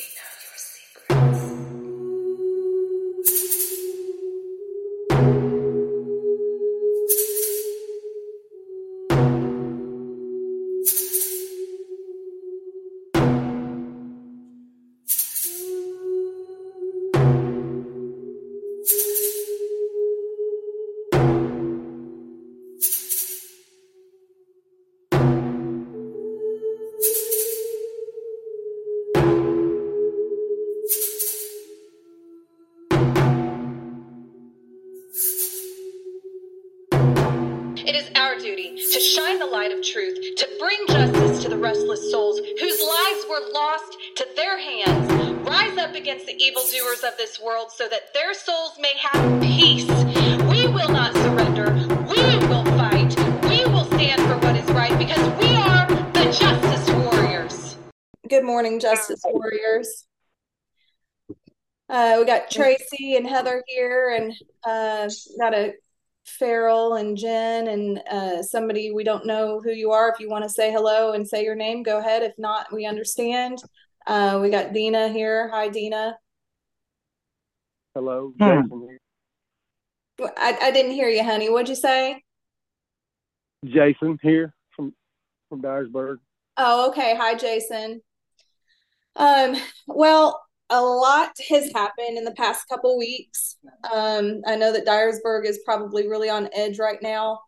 It evildoers of this world so that their souls may have peace. We will not surrender. We will fight. We will stand for what is right because we are the justice warriors. Good morning, Justice Warriors. Uh, we got Tracey and Heather here, and uh, got a Farrell and Jen and uh, somebody we don't know who you are. If you want to say hello and say your name, go ahead. If not, we understand. Uh, we got Dina here. Hi, Dina. Hello, Hmm. Jason here. I, I didn't hear you, honey. What'd you say? Jason here from from Dyersburg. Oh, okay. Hi, Jason. Um, well, a lot has happened in the past couple weeks. Um, I know that Dyersburg is probably really on edge right now.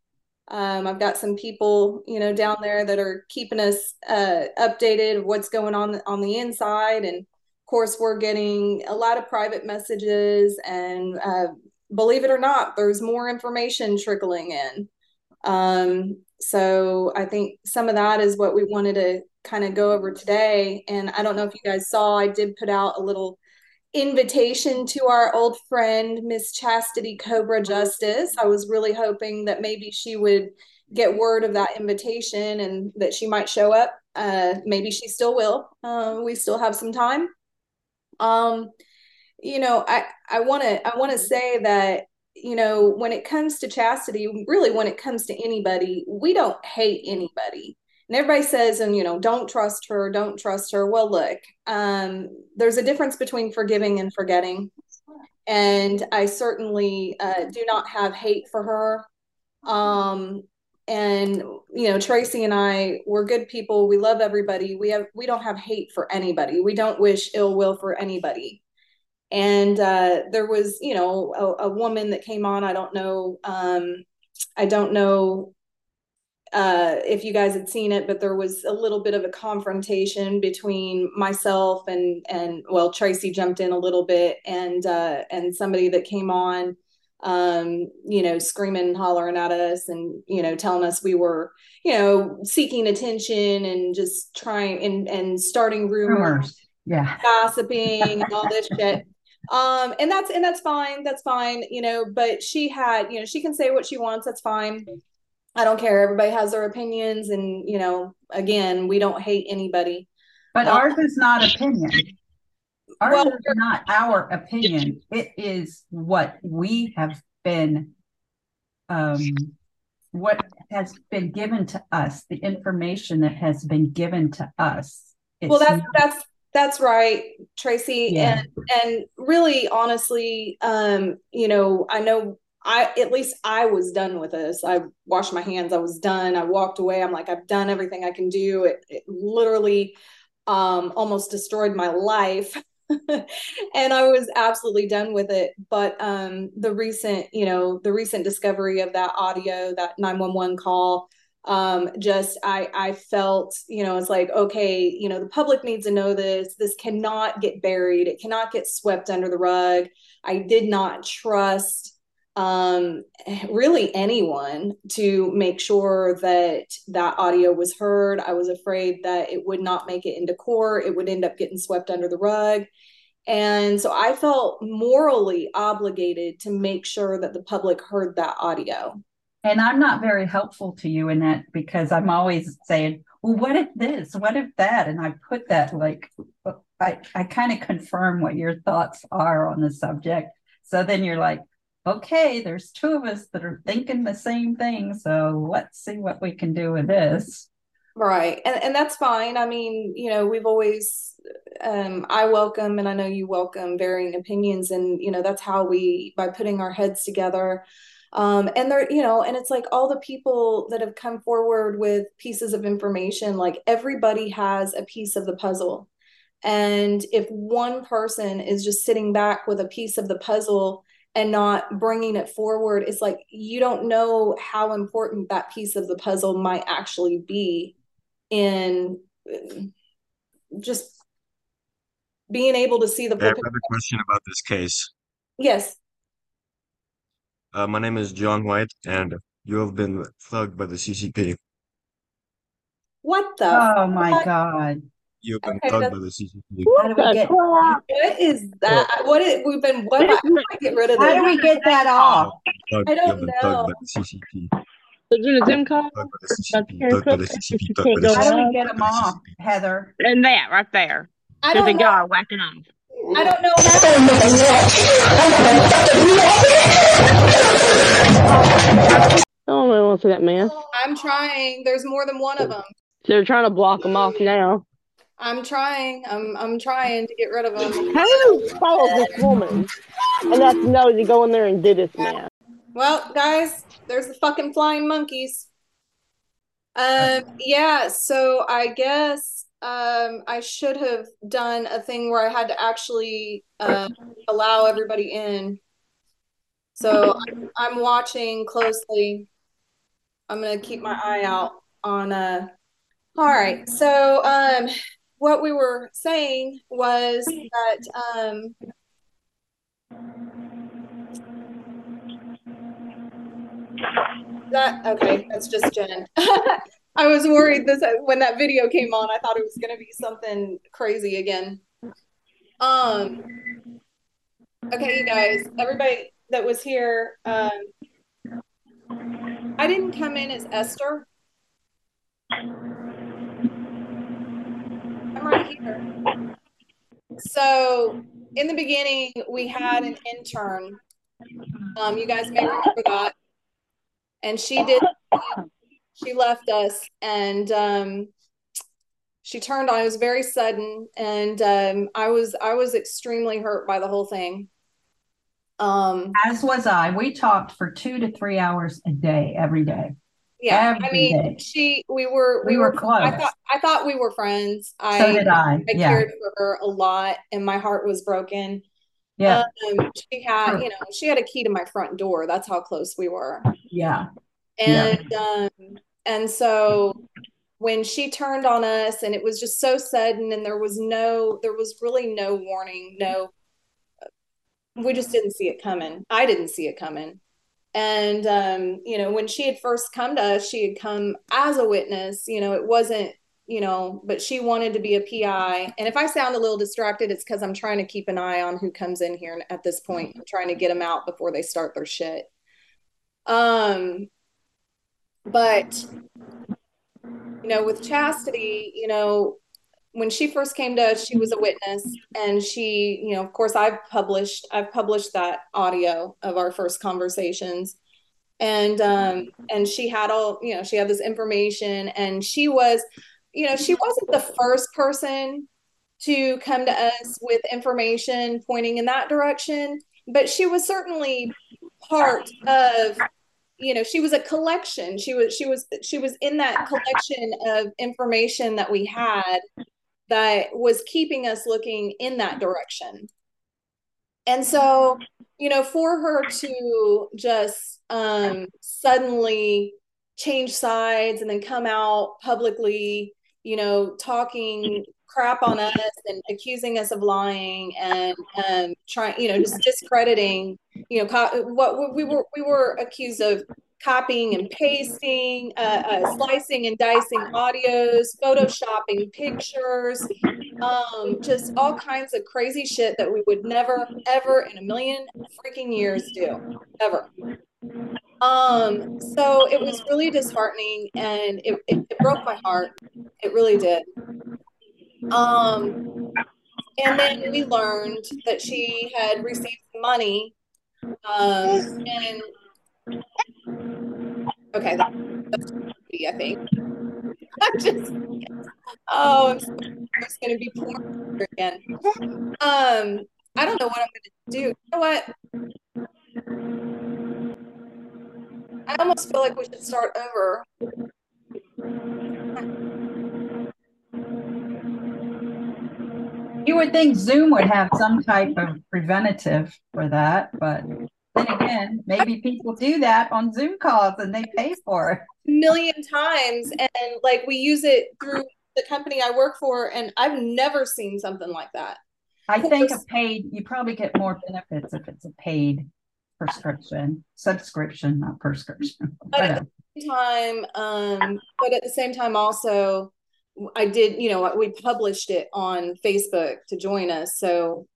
Um, I've got some people, you know, down there that are keeping us uh, updated of what's going on on the inside, and of course, we're getting a lot of private messages. And uh, believe it or not, there's more information trickling in. Um, so I think some of that is what we wanted to kind of go over today. And I don't know if you guys saw, I did put out a little invitation to our old friend, Miss Chastity Cobra Justice. I was really hoping that maybe she would get word of that invitation and that she might show up. Uh, maybe she still will. Uh, we still have some time. Um, you know, I I want to I want to say that you know when it comes to chastity, really when it comes to anybody, we don't hate anybody. And everybody says, and you know, don't trust her, don't trust her. Well, look, um, there's a difference between forgiving and forgetting. And I certainly uh, do not have hate for her. Um, and you know, Tracey and I, we're good people. We love everybody. We have we don't have hate for anybody. We don't wish ill will for anybody. And uh, there was, you know, a, a woman that came on. I don't know. Um, I don't know uh, if you guys had seen it, but there was a little bit of a confrontation between myself and and well, Tracey jumped in a little bit, and uh, and somebody that came on, um, you know, screaming and hollering at us, and you know, telling us we were, you know, seeking attention and just trying and and starting rumors. Yeah. gossiping, and all this shit. Um, and that's and that's fine. That's fine, you know. But she had, you know, she can say what she wants. That's fine. I don't care. Everybody has their opinions, and you know, again, we don't hate anybody. But Uh, ours is not opinion. Ours Well- is not our opinion. It is what we have been, um, what has been given to us, the information that has been given to us. well, It's that's that's that's right, Tracey. Yeah. And and really, honestly, um, you know, I know I at least I was done with this. I washed my hands. I was done. I walked away. I'm like, I've done everything I can do. It, it literally um, almost destroyed my life. and I was absolutely done with it. But um, the recent, you know, the recent discovery of that audio, that 911 call, um, just I I felt, you know, it's like, okay, you know, the public needs to know this. This cannot get buried. It cannot get swept under the rug. I did not trust um really anyone to make sure that that audio was heard i was afraid that it would not make it into court it would end up getting swept under the rug and so i felt morally obligated to make sure that the public heard that audio and I'm not very helpful to you in that because I'm always saying, well, what if this? What if that? And I put that like I, I kind of confirm what your thoughts are on the subject. So then you're like, okay, there's two of us that are thinking the same thing. So let's see what we can do with this. Right. And and that's fine. I mean, you know, we've always um, I welcome, and I know you welcome varying opinions, and you know that's how we by putting our heads together. Um, and there, you know, and it's like all the people that have come forward with pieces of information, like everybody has a piece of the puzzle. And if one person is just sitting back with a piece of the puzzle and not bringing it forward, it's like you don't know how important that piece of the puzzle might actually be in just being able to see the I have a question about this case. Yes. Uh, my name is John White, and you have been thugged by the CCP. What the? Oh my God. You've been Okay, thugged that's- by the CCP. How do we get, What is that? What is, we've been, what, how do I get rid of that? how do this? we get that off? Thugged- I don't You've been know. thugged by the CCP. So doing a Zoom call Thugged by the About CCP. the Thugged by the haircut, CCP. you Thugged can't by the go How do CCP. we get them off, Heather? and that right there. I There's a don't know. guy whacking off. I don't know how. I don't really want to see that man. I'm trying. There's more than one of them. They're trying to block him off now. I'm trying. I'm I'm trying to get rid of them. Who follows this woman? And that's no to go in there and do this man. Well, guys, there's the fucking flying monkeys. Um, yeah, so I guess um I should have done a thing where I had to actually uh, allow everybody in. So I'm, I'm watching closely. I'm gonna keep my eye out on uh all right. So um what we were saying was that um That okay, that's just Jen. I was worried this when that video came on, I thought it was gonna be something crazy again. Um okay, you guys, everybody that was here, um I didn't come in as Esther. I'm right here. So in the beginning, we had an intern. Um, you guys may remember that and she did she left us and um she turned on it was very sudden and um i was i was extremely hurt by the whole thing um As was I. We talked for two to three hours a day, every day. Yeah i mean day. she we were We were close. i thought i thought we were friends i So did I. i Yeah. cared for her a lot and my heart was broken Yeah. um she had you know she had a key to my front door that's how close we were Yeah. Yeah. and um and so when she turned on us and it was just so sudden and there was no there was really no warning no we just didn't see it coming i didn't see it coming and um you know when she had first come to us she had come as a witness you know it wasn't you know but she wanted to be a pi and if i sound a little distracted it's because i'm trying to keep an eye on who comes in here at this point i'm trying to get them out before they start their shit. Um but you know with chastity you know when she first came to us she was a witness and she you know of course i've published i've published that audio of our first conversations. And um and she had all you know she had this information and she was you know she wasn't the first person to come to us with information pointing in that direction but she was certainly part of you know she was a collection. She was she was she was in that collection of information that we had that was keeping us looking in that direction. And so you know for her to just um suddenly change sides and then come out publicly you know talking crap on us and accusing us of lying and um trying you know just discrediting you know co- what we were we were accused of copying and pasting uh, uh, slicing and dicing audios photoshopping pictures um just all kinds of crazy shit that we would never ever in a million freaking years do ever. Um so it was really disheartening and it, it, it broke my heart. It really did. Um and then we learned that she had received money um and okay that, that's i think I'm just oh I'm so It's to be poor again. Um, I don't know what I'm to do. You know what? I almost feel like we should start over. You would think Zoom would have some type of preventative for that, but then again, maybe people do that on Zoom calls and they pay for it. A million times and like we use it through the company I work for and I've never seen something like that. I think a paid, you probably get more benefits if it's a paid prescription, subscription, not prescription. But at the same time, um, but at the same time also I did, you know, we published it on Facebook to join us. So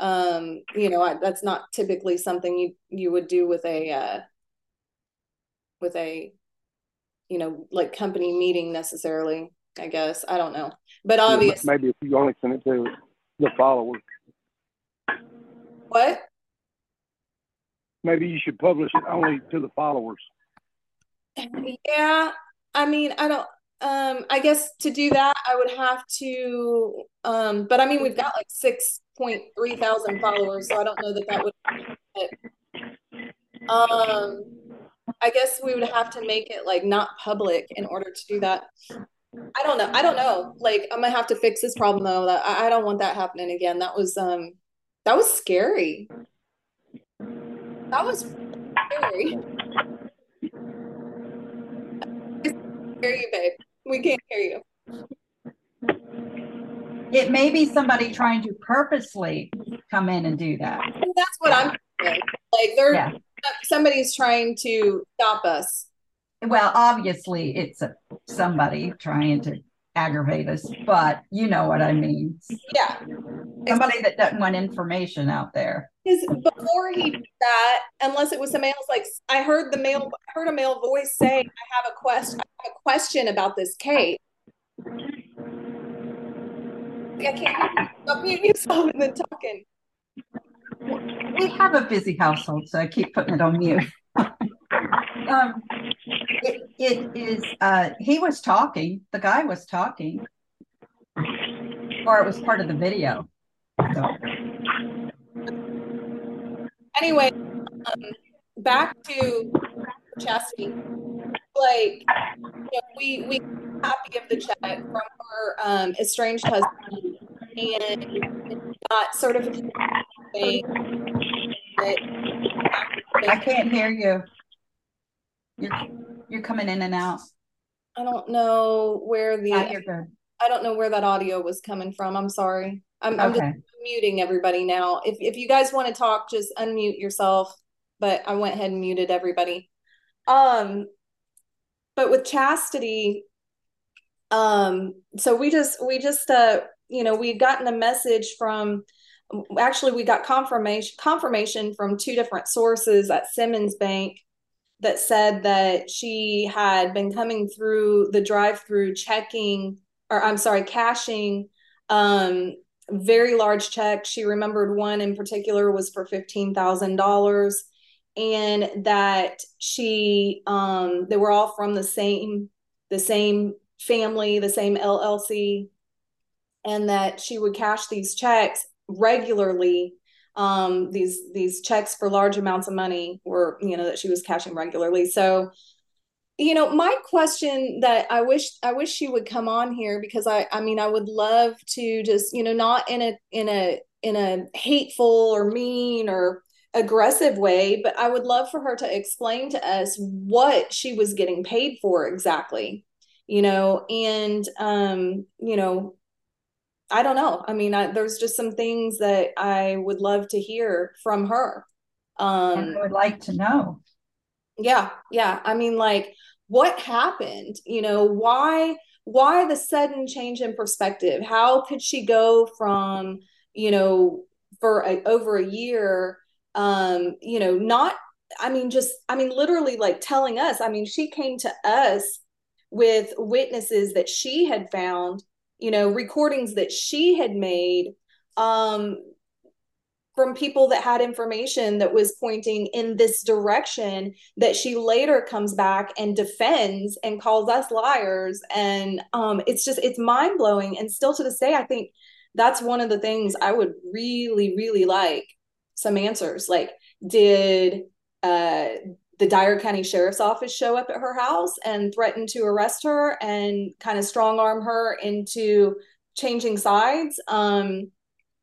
um, you know, I, that's not typically something you you would do with a uh with a you know, like company meeting necessarily, I guess. I don't know. But obviously Maybe if you only send it to the followers, what? maybe you should publish it only to the followers. Yeah, I mean, I don't um I guess to do that I would have to um but I mean we've got like 6.3 thousand followers so I don't know that that would um I guess we would have to make it like not public in order to do that. I don't know. I don't know. Like I'm gonna have to fix this problem though. I, I don't want that happening again. That was um that was scary. That was scary. hear you, babe. We can't hear you. It may be somebody trying to purposely come in and do that. And that's what I'm thinking. Like they're Yeah. somebody's trying to stop us. Well, obviously, it's a, somebody trying to aggravate us, but you know what I mean. Yeah. Somebody that doesn't want information out there. Because before he did that, unless it was somebody else, like I heard the male, I heard a male voice say, "I have a question. I have a question about this case." I can't hear you. Stop muting yourself and then talking. We have a busy household, so I keep putting it on mute. um, it, it is, uh, he was talking, the guy was talking, or it was part of the video. So, Anyway, um, back to chastity. Like, you know, we we copy of the check from her um, estranged husband and got certification that I can't hear you. You're, you're coming in and out. I don't know where the Yeah, you're good. I don't know where that audio was coming from. I'm sorry. I'm, I'm just muting everybody now. If if you guys want to talk, just unmute yourself. But I went ahead and muted everybody. Um, but with chastity, um, so we just we just uh you know we had gotten a message from actually we got confirmation confirmation from two different sources at Simmons Bank that said that she had been coming through the drive-through checking or I'm sorry, cashing um very large checks. She remembered one in particular was for $15,000 and that she um they were all from the same the same family, the same LLC and that she would cash these checks regularly. Um these these checks for large amounts of money were you know that she was cashing regularly. So you know my question that i wish i wish she would come on here because i i mean i would love to just you know not in a in a in a hateful or mean or aggressive way but i would love for her to explain to us what she was getting paid for exactly you know and um you know i don't know i mean I, there's just some things that i would love to hear from her um And I would like to know. yeah, yeah. I mean, like, what happened? You know, why why the sudden change in perspective? How could she go from, you know, for a, over a year, um, you know, not I mean, just I mean, literally like telling us. I mean, she came to us with witnesses that she had found, you know, recordings that she had made, um, from people that had information that was pointing in this direction that she later comes back and defends and calls us liars. And um, it's just it's mind-blowing. And still to this day i think that's one of the things i would really really like some answers. Like did uh, the Dyer County Sheriff's Office show up at her house and threaten to arrest her and kind of strong arm her into changing sides. Um,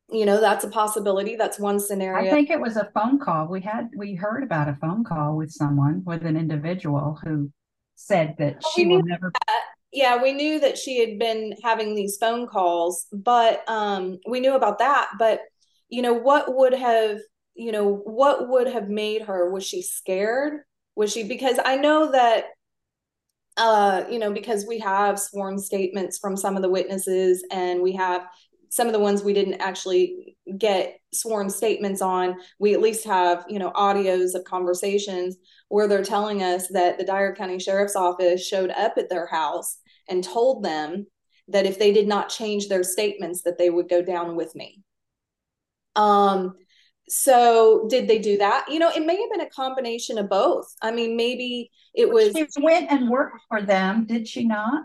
you know, that's a possibility. That's one scenario. I think it was a phone call. We had we heard about a phone call with someone, with an individual who said that Well, she will never that. Yeah, we knew that she had been having these phone calls, but um, we knew about that. But you know, what would have you know what would have made her? Was she scared? Was she because I know that uh, you know, because we have sworn statements from some of the witnesses and we have some of the ones we didn't actually get sworn statements on. We at least have, you know, audios of conversations where they're telling us that the Dyer County Sheriff's Office showed up at their house and told them that if they did not change their statements that they would go down with me. Um so did they do that? You know, it may have been a combination of both. I mean, maybe it was she went and worked for them, did she not?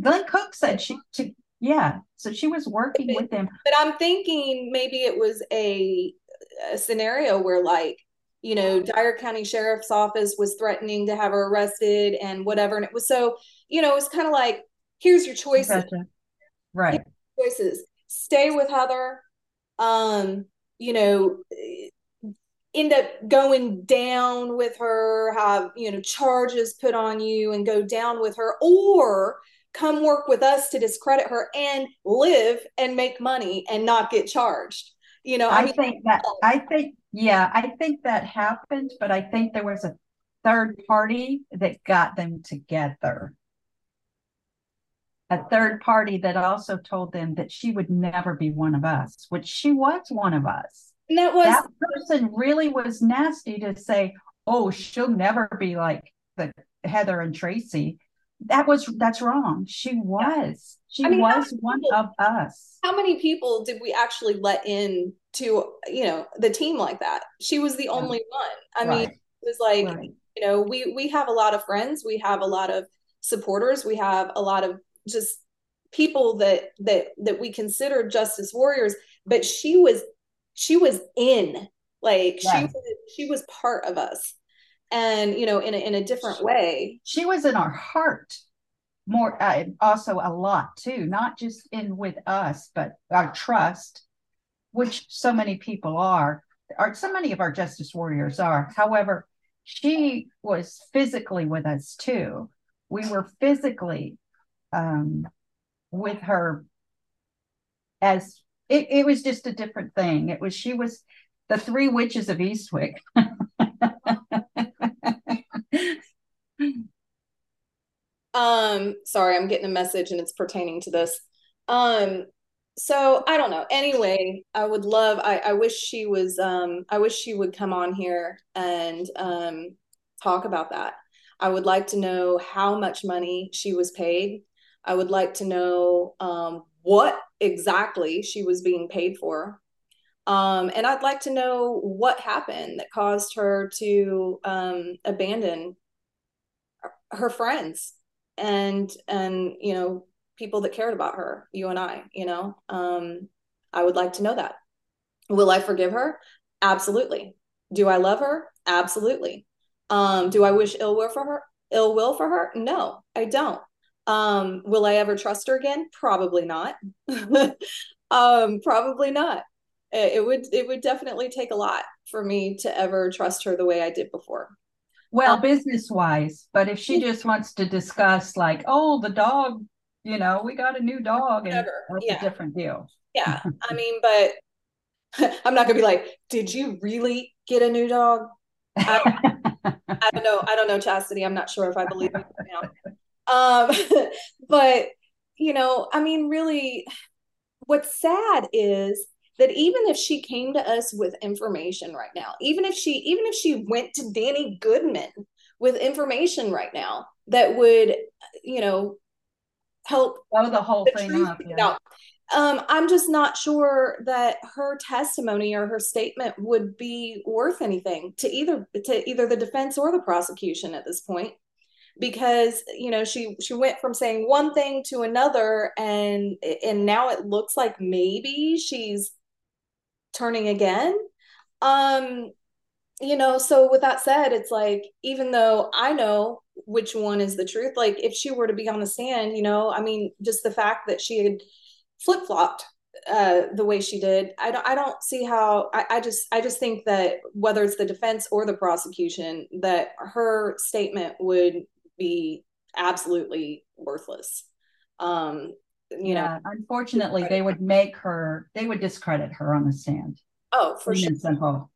Glenn Cook said she, she yeah, so she was working with them. but I'm thinking maybe it was a, a scenario where like you know Dyer County Sheriff's Office was threatening to have her arrested and whatever and it was so you know it was kind of like here's your choices Gotcha. Right. choices stay with Heather um you know end up going down with her have you know charges put on you and go down with her or come work with us to discredit her and live and make money and not get charged you know i, I mean think that I think yeah, I think that happened, but I think there was a third party that got them together. A third party that also told them that she would never be one of us, which she was one of us. and that was That person really was nasty to say, "Oh, she'll never be like the Heather and Tracey." That was that's wrong. She was. She I mean, was one people- of us. how many people did we actually let in to you know the team like that she was the only one i mean it was like Right. you know we we have a lot of friends we have a lot of supporters we have a lot of just people that that that we consider justice warriors but she was she was in like she was she was part of us. And you know in a, in a different way. she was in our heart more uh, also a lot too not just in with us but our trust which so many people are or so many of our justice warriors are. However she was physically with us too. We were physically um with her as it, it was just a different thing it was she was the three witches of eastwick Um, sorry, I'm getting a message and it's pertaining to this. Um, so I don't know. Anyway, I would love, I, I wish she was, um, I wish she would come on here and um, talk about that. I would like to know how much money she was paid. I would like to know um, what exactly she was being paid for. Um, and I'd like to know what happened that caused her to um, abandon her friends and and you know people that cared about her you and i you know? Um i would like to know that. Will i forgive her? Absolutely. Do i love her? Absolutely. Um do i wish ill will for her ill will for her? No i don't um will i ever trust her again probably not um probably not it it would it would definitely take a lot for me to ever trust her the way i did before Well, Um, business wise, but if she just wants to discuss, like, oh, the dog, you know, we got a new dog, and Whatever, that's yeah. a different deal. Yeah, I mean, but I'm not gonna be like, did you really get a new dog? I, I don't know. I don't know, Chastity. I'm not sure if I believe you now. Um, but you know, I mean, really, what's sad is that even if she came to us with information right now, even if she, even if she went to Danny Goodman with information right now that would, you know, help Blow the whole the thing up. Yeah. Um, I'm just not sure that her testimony or her statement would be worth anything to either to either the defense or the prosecution at this point because you know she she went from saying one thing to another and and now it looks like maybe she's turning again. Um you know so with that said it's like even though i know which one is the truth like if she were to be on the stand you know i mean just the fact that she had flip-flopped uh, the way she did i don't i don't see how I, I just i just think that whether it's the defense or the prosecution that her statement would be absolutely worthless. Um you yeah, know unfortunately, they would make her, they would discredit her on the stand. oh for sure. simple.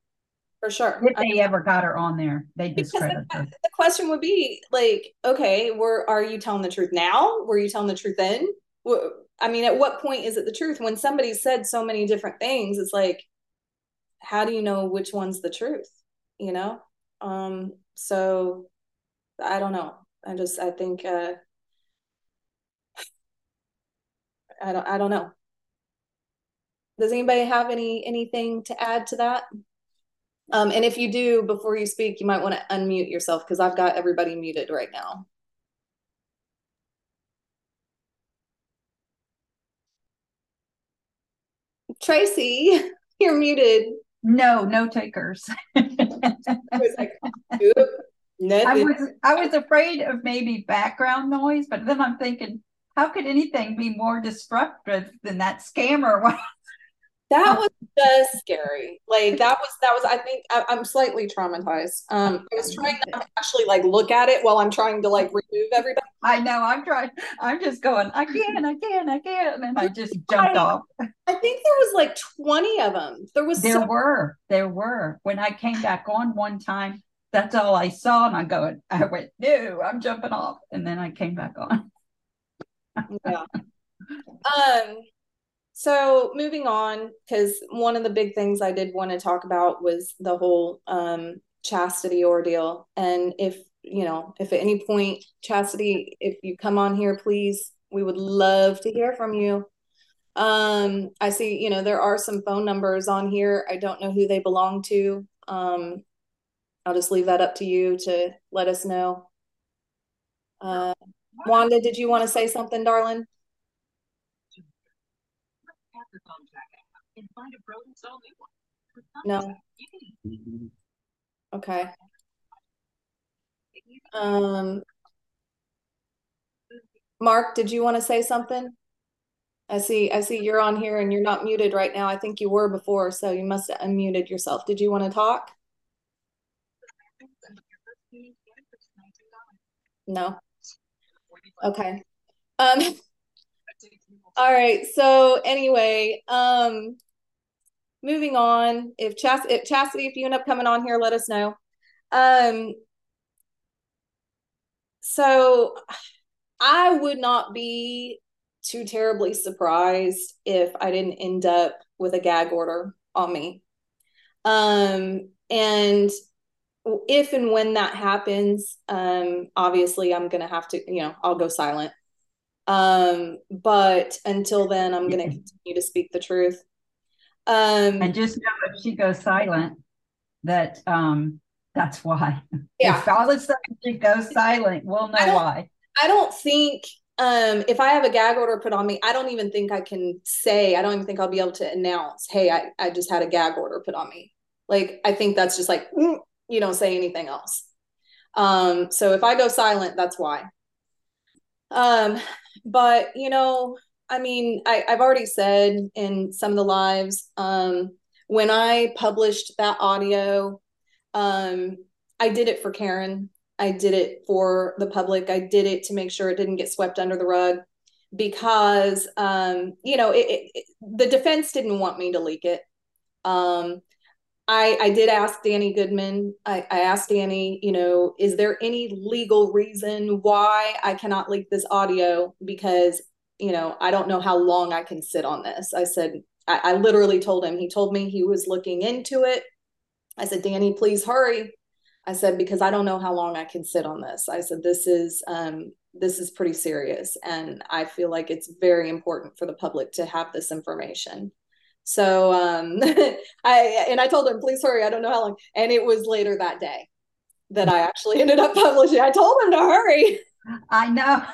for sure. If they ever got her on there, they discredit the, her. the question would be like okay were are you telling the truth now? Were you telling the truth then? I mean at what point is it the truth? When somebody said so many different things it's like how do you know which one's the truth you know? Um so i don't know i just i think uh i don't i don't know does anybody have any anything to add to that um, and if you do, before you speak, you might want to unmute yourself because I've got everybody muted right now. Tracey, you're muted. No, no takers. I was I was I was afraid of maybe background noise, but then I'm thinking, how could anything be more disruptive than that scammer? That was just scary. Like that was that was. I think I, I'm slightly traumatized. Um, I was trying to actually like look at it while I'm trying to like remove everybody. I know I'm trying. I'm just going. I can. I can. I can. And I just jumped Right. off. I think there was like 20 of them. There was There so were. There were. When I came back on one time, that's all I saw, and I go. I went, no, I'm jumping off, and then I came back on. yeah. Um, so moving on, because one of the big things I did want to talk about was the whole um chastity ordeal. And if you know, if at any point, chastity, if you come on here, please, we would love to hear from you. Um, I see, you know, there are some phone numbers on here. I don't know who they belong to. Um, I'll just leave that up to you to let us know. Uh, Wanda, did you want to say something, darling? No. Okay. Um, Mark, did you want to say something? I see, I see you're on here and you're not muted right now. I think you were before, so you must have unmuted yourself. Did you want to talk? No. Okay. Um, all right. So anyway, um, moving on. If Chas if Chastity, if you end up coming on here, let us know. Um, so I would not be too terribly surprised if I didn't end up with a gag order on me. Um, and if and when that happens, um, obviously I'm gonna have to, you know, I'll go silent. Um, but until then, I'm gonna continue to speak the truth. Um, And just know if she goes silent, that um that's why. yeah. If all of a sudden she goes silent, we'll know I why. I don't think um if I have a gag order put on me, I don't even think I can say, I don't even think I'll be able to announce, hey, I, I just had a gag order put on me. Like I think that's just like mm, you don't say anything else. Um, so if I go silent, that's why. Um, but you know, I mean, I, I've already said in some of the lives, um, when I published that audio, um, I did it for Karen. I did it for the public. I did it to make sure it didn't get swept under the rug because, um, you know, it, it, it, the defense didn't want me to leak it. Um, I, I did ask Danny Goodman. I, I asked Danny, you know, is there any legal reason why I cannot leak this audio? Because, you know, I don't know how long I can sit on this. I said, I, I literally told him, he told me he was looking into it. I said, Danny, please hurry. I said, because I don't know how long I can sit on this. I said, this is, um, this is pretty serious and i feel like it's very important for the public to have this information so um i and i told him please hurry i don't know how long and it was later that day that i actually ended up publishing i told him to hurry I know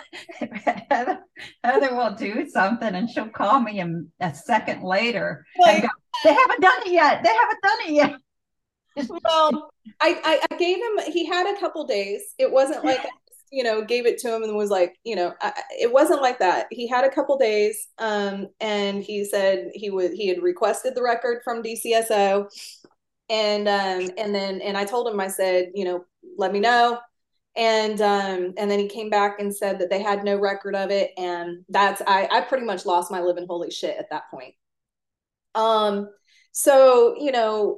Heather, Heather will do something and she'll call me a, a second later. Like- go, they haven't done it yet. They haven't done it yet. well I, I i gave him he had a couple days it wasn't like you know gave it to him and was like you know I, it wasn't like that. He had a couple days um and he said he would he had requested the record from dcso and um and then and i told him i said you know let me know. And um and then he came back and said that they had no record of it. And that's i i pretty much lost my living. Holy shit at that point. Um so you know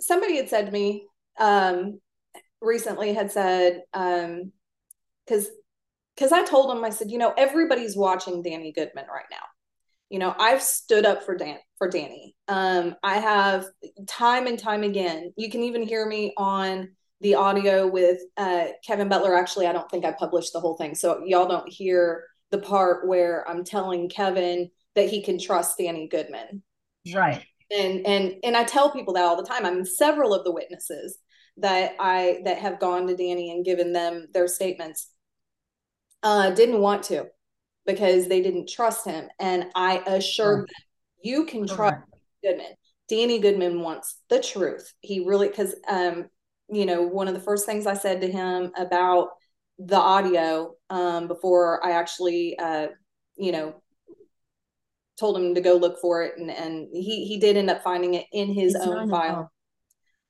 somebody had said to me um recently had said um because because i told him i said you know everybody's watching danny goodman right now. You know i've stood up for dan for danny. Um i have time and time again you can even hear me on the audio with uh kevin butler. Actually i don't think i published the whole thing so y'all don't hear the part where i'm telling kevin that he can trust danny goodman. Right. and and and I tell people that all the time. I mean, several of the witnesses that I that have gone to Danny and given them their statements uh, didn't want to because they didn't trust him, and I assured Right. them, you can trust Goodman. Danny Goodman wants the truth. He really because um you know one of the first things I said to him about the audio um before I actually uh you know told him to go look for it and and he he did end up finding it in his It's own file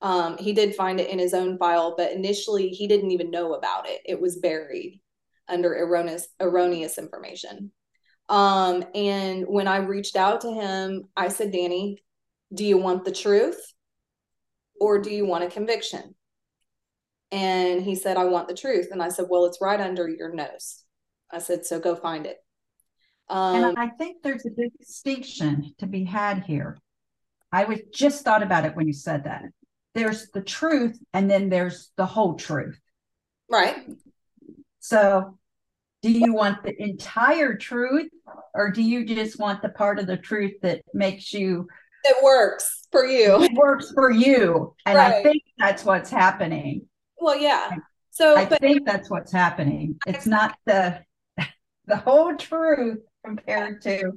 um he did find it in his own file but initially he didn't even know about it. It was buried under erroneous erroneous information. Um and when i reached out to him i said danny do you want the truth or do you want a conviction? And he said i want the truth. And i said well it's right under your nose. I said so go find it. Um And I think there's a big distinction to be had here. I was just thought about it when you said that. There's the truth, and then there's the whole truth. right So, do you want the entire truth, or do you just want the part of the truth that makes you it works for you works for you? And I think that's what's happening. Well, yeah. So, I but think that's what's happening. It's not the the whole truth compared to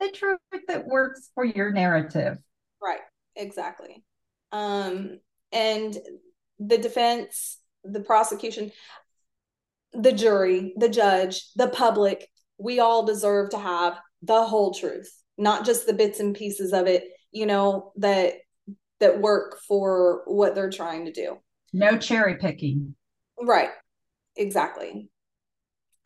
the truth that works for your narrative. right, exactly. Um, and the defense, the prosecution, the jury, the judge, the public, we all deserve to have the whole truth, not just the bits and pieces of it, you know, that that work for what they're trying to do. No cherry picking. Right. Exactly.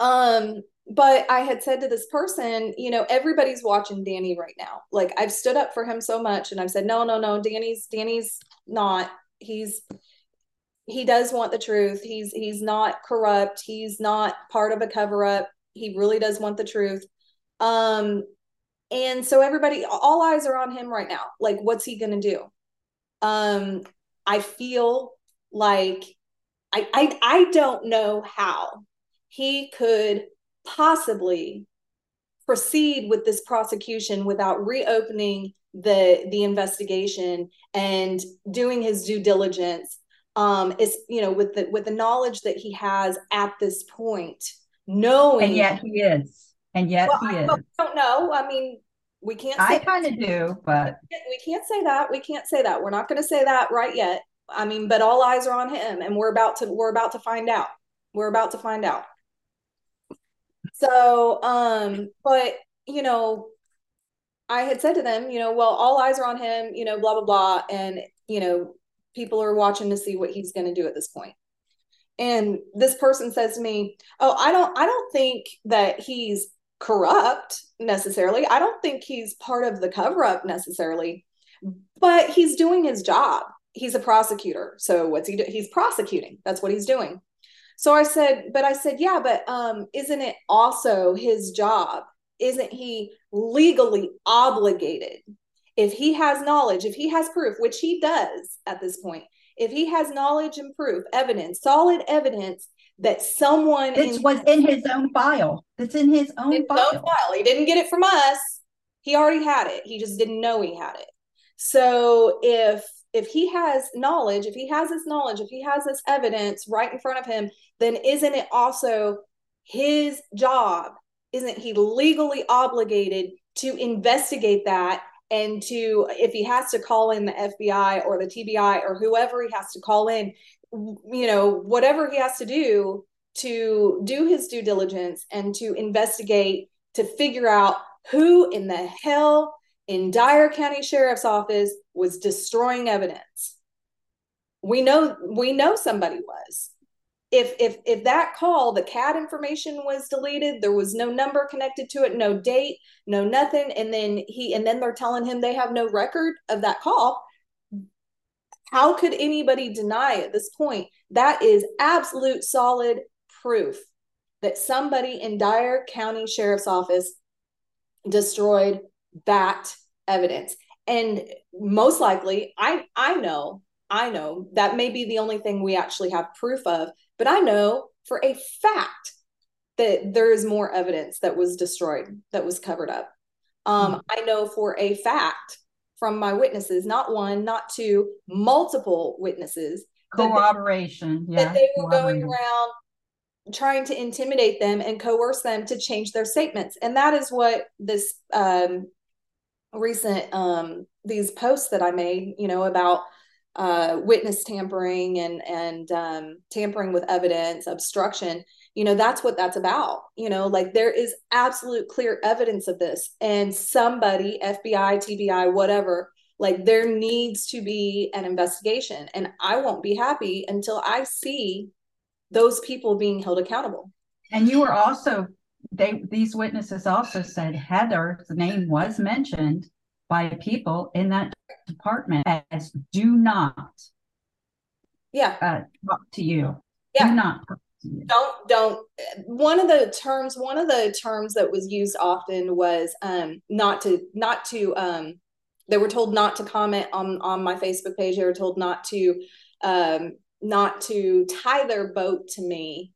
Um, but I had said to this person, you know, everybody's watching Danny right now. Like I've stood up for him so much and I've said, no, no, no, Danny's Danny's not. He's he does want the truth. He's he's not corrupt. He's not part of a cover up. He really does want the truth. Um and so everybody all eyes are on him right now. Like what's he going to do? Um I feel like I, I I don't know how he could possibly proceed with this prosecution without reopening the the investigation and doing his due diligence um is you know with the with the knowledge that he has at this point knowing And yet he is. And yet well, he I is. don't- don't know. I mean we can't I say kind of do, but we can't say that. We can't say that. We're not going to say that right yet. I mean but all eyes are on him and we're about to we're about to find out. We're about to find out so um but you know i had said to them you know well all eyes are on him you know blah blah blah and you know people are watching to see what he's going to do at this point. and this person says to me oh i don't i don't think that he's corrupt necessarily. I don't think he's part of the cover up necessarily but he's doing his job. He's a prosecutor. So what's he he's prosecuting. That's what he's doing so i said but i said yeah but um isn't it also his job isn't he legally obligated if he has knowledge if he has proof which he does at this point if he has knowledge and proof evidence solid evidence that someone This in was in his own file. It's in his own his own file. file. He didn't get it from us. He already had it. He just didn't know he had it. So if if he has knowledge, if he has this knowledge, if he has this evidence right in front of him, then isn't it also his job? Isn't he legally obligated to investigate that and to if he has to call in the FBI or the TBI or whoever he has to call in, you know, whatever he has to do to do his due diligence and to investigate to figure out who in the hell in Dyer County Sheriff's Office was destroying evidence. We know we know somebody was. If if if that call, the CAD information was deleted, there was no number connected to it, no date, no nothing, and then he and then they're telling him they have no record of that call. How could anybody deny at this point? That is absolute solid proof that somebody in Dyer County Sheriff's Office destroyed that evidence and most likely i i know i know that may be the only thing we actually have proof of but i know for a fact that there is more evidence that was destroyed that was covered up um, Mhm. i know for a fact from my witnesses not one not two multiple witnesses that they- Corroboration. Yeah. that they were going around trying to intimidate them and coerce them to change their statements and that is what this um recent um these posts that i made you know about uh witness tampering and and um tampering with evidence obstruction you know that's what that's about you know like there is absolute clear evidence of this and somebody fbi tbi whatever like there needs to be an investigation and i won't be happy until i see those people being held accountable. And you were also they these witnesses also said Heather's name was mentioned by people in that department as do not Yeah, uh, talk to you. Yeah. Do not you. don't don't. One of the terms, one of the terms that was used often was um, not to not to. Um, they were told not to comment on on my Facebook page. They were told not to um, not to tie their boat to me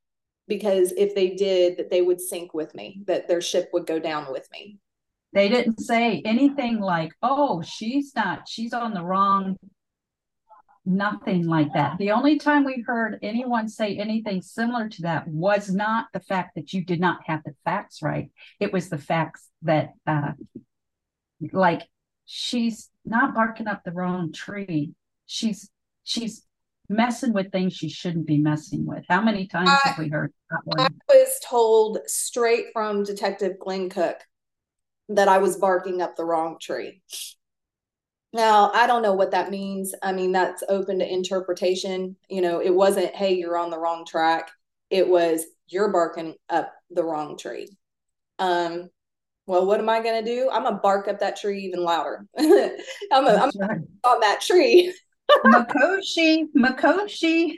because if they did, that they would sink with me. That their ship would go down with me. They didn't say anything like, "Oh, she's not. She's on the wrong." Nothing like that. The only time we heard anyone say anything similar to that was not the fact that you did not have the facts right. It was the facts that, uh, like, she's not barking up the wrong tree. She's she's messing with things she shouldn't be messing with. How many times I- have we heard that one? I was told straight from Detective Glenn Cook that I was barking up the wrong tree. Now, I don't know what that means. I mean, that's open to interpretation. You know, it wasn't, hey, you're on the wrong track. It was, you're barking up the wrong tree. Um, well, what am I going to do? I'm going to bark up that tree even louder. I'm, That's right. on that tree. Makoshi, Makoshi.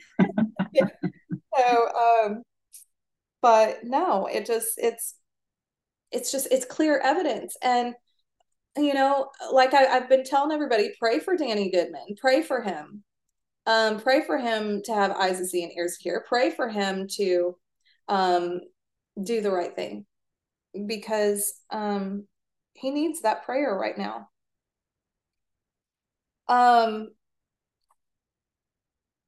so um but no it just it's it's just it's clear evidence. And you know like I, i've been telling everybody pray for danny goodman pray for him. Um pray for him to have eyes to see and ears to hear. Pray for him to um do the right thing. Because um he needs that prayer right now. Um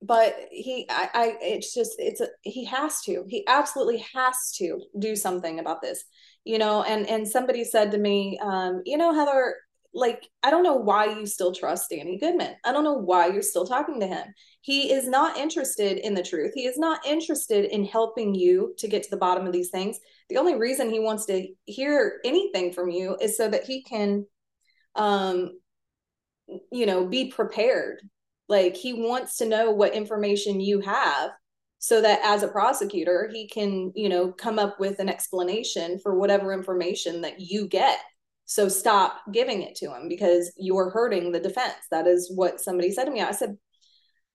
but he I, I it's just it's a, he has to he absolutely has to do something about this you know and and somebody said to me um you know heather like i don't know why you still trust danny goodman. I don't know why you're still talking to him. He is not interested in the truth. He is not interested in helping you to get to the bottom of these things. The only reason he wants to hear anything from you is so that he can um you know be prepared like he wants to know what information you have so that as a prosecutor, he can, you know, come up with an explanation for whatever information that you get. So stop giving it to him because you're hurting the defense. That is what somebody said to me. I said,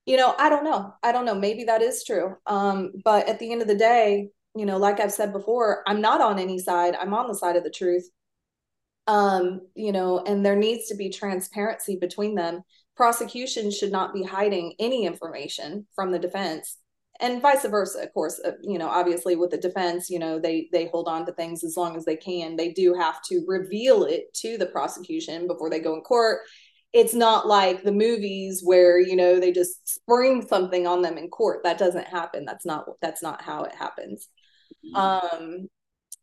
you know, I don't know. I don't know. Maybe that is true. Um, but at the end of the day, you know, like I've said before, I'm not on any side. I'm on the side of the truth. Um, you know, and there needs to be transparency between them prosecution should not be hiding any information from the defense. And vice versa of course uh, you know obviously with the defense you know they they hold on to things as long as they can. They do have to reveal it to the prosecution before they go in court. It's not like the movies where you know they just spring something on them in court. That doesn't happen. That's not that's not how it happens. Um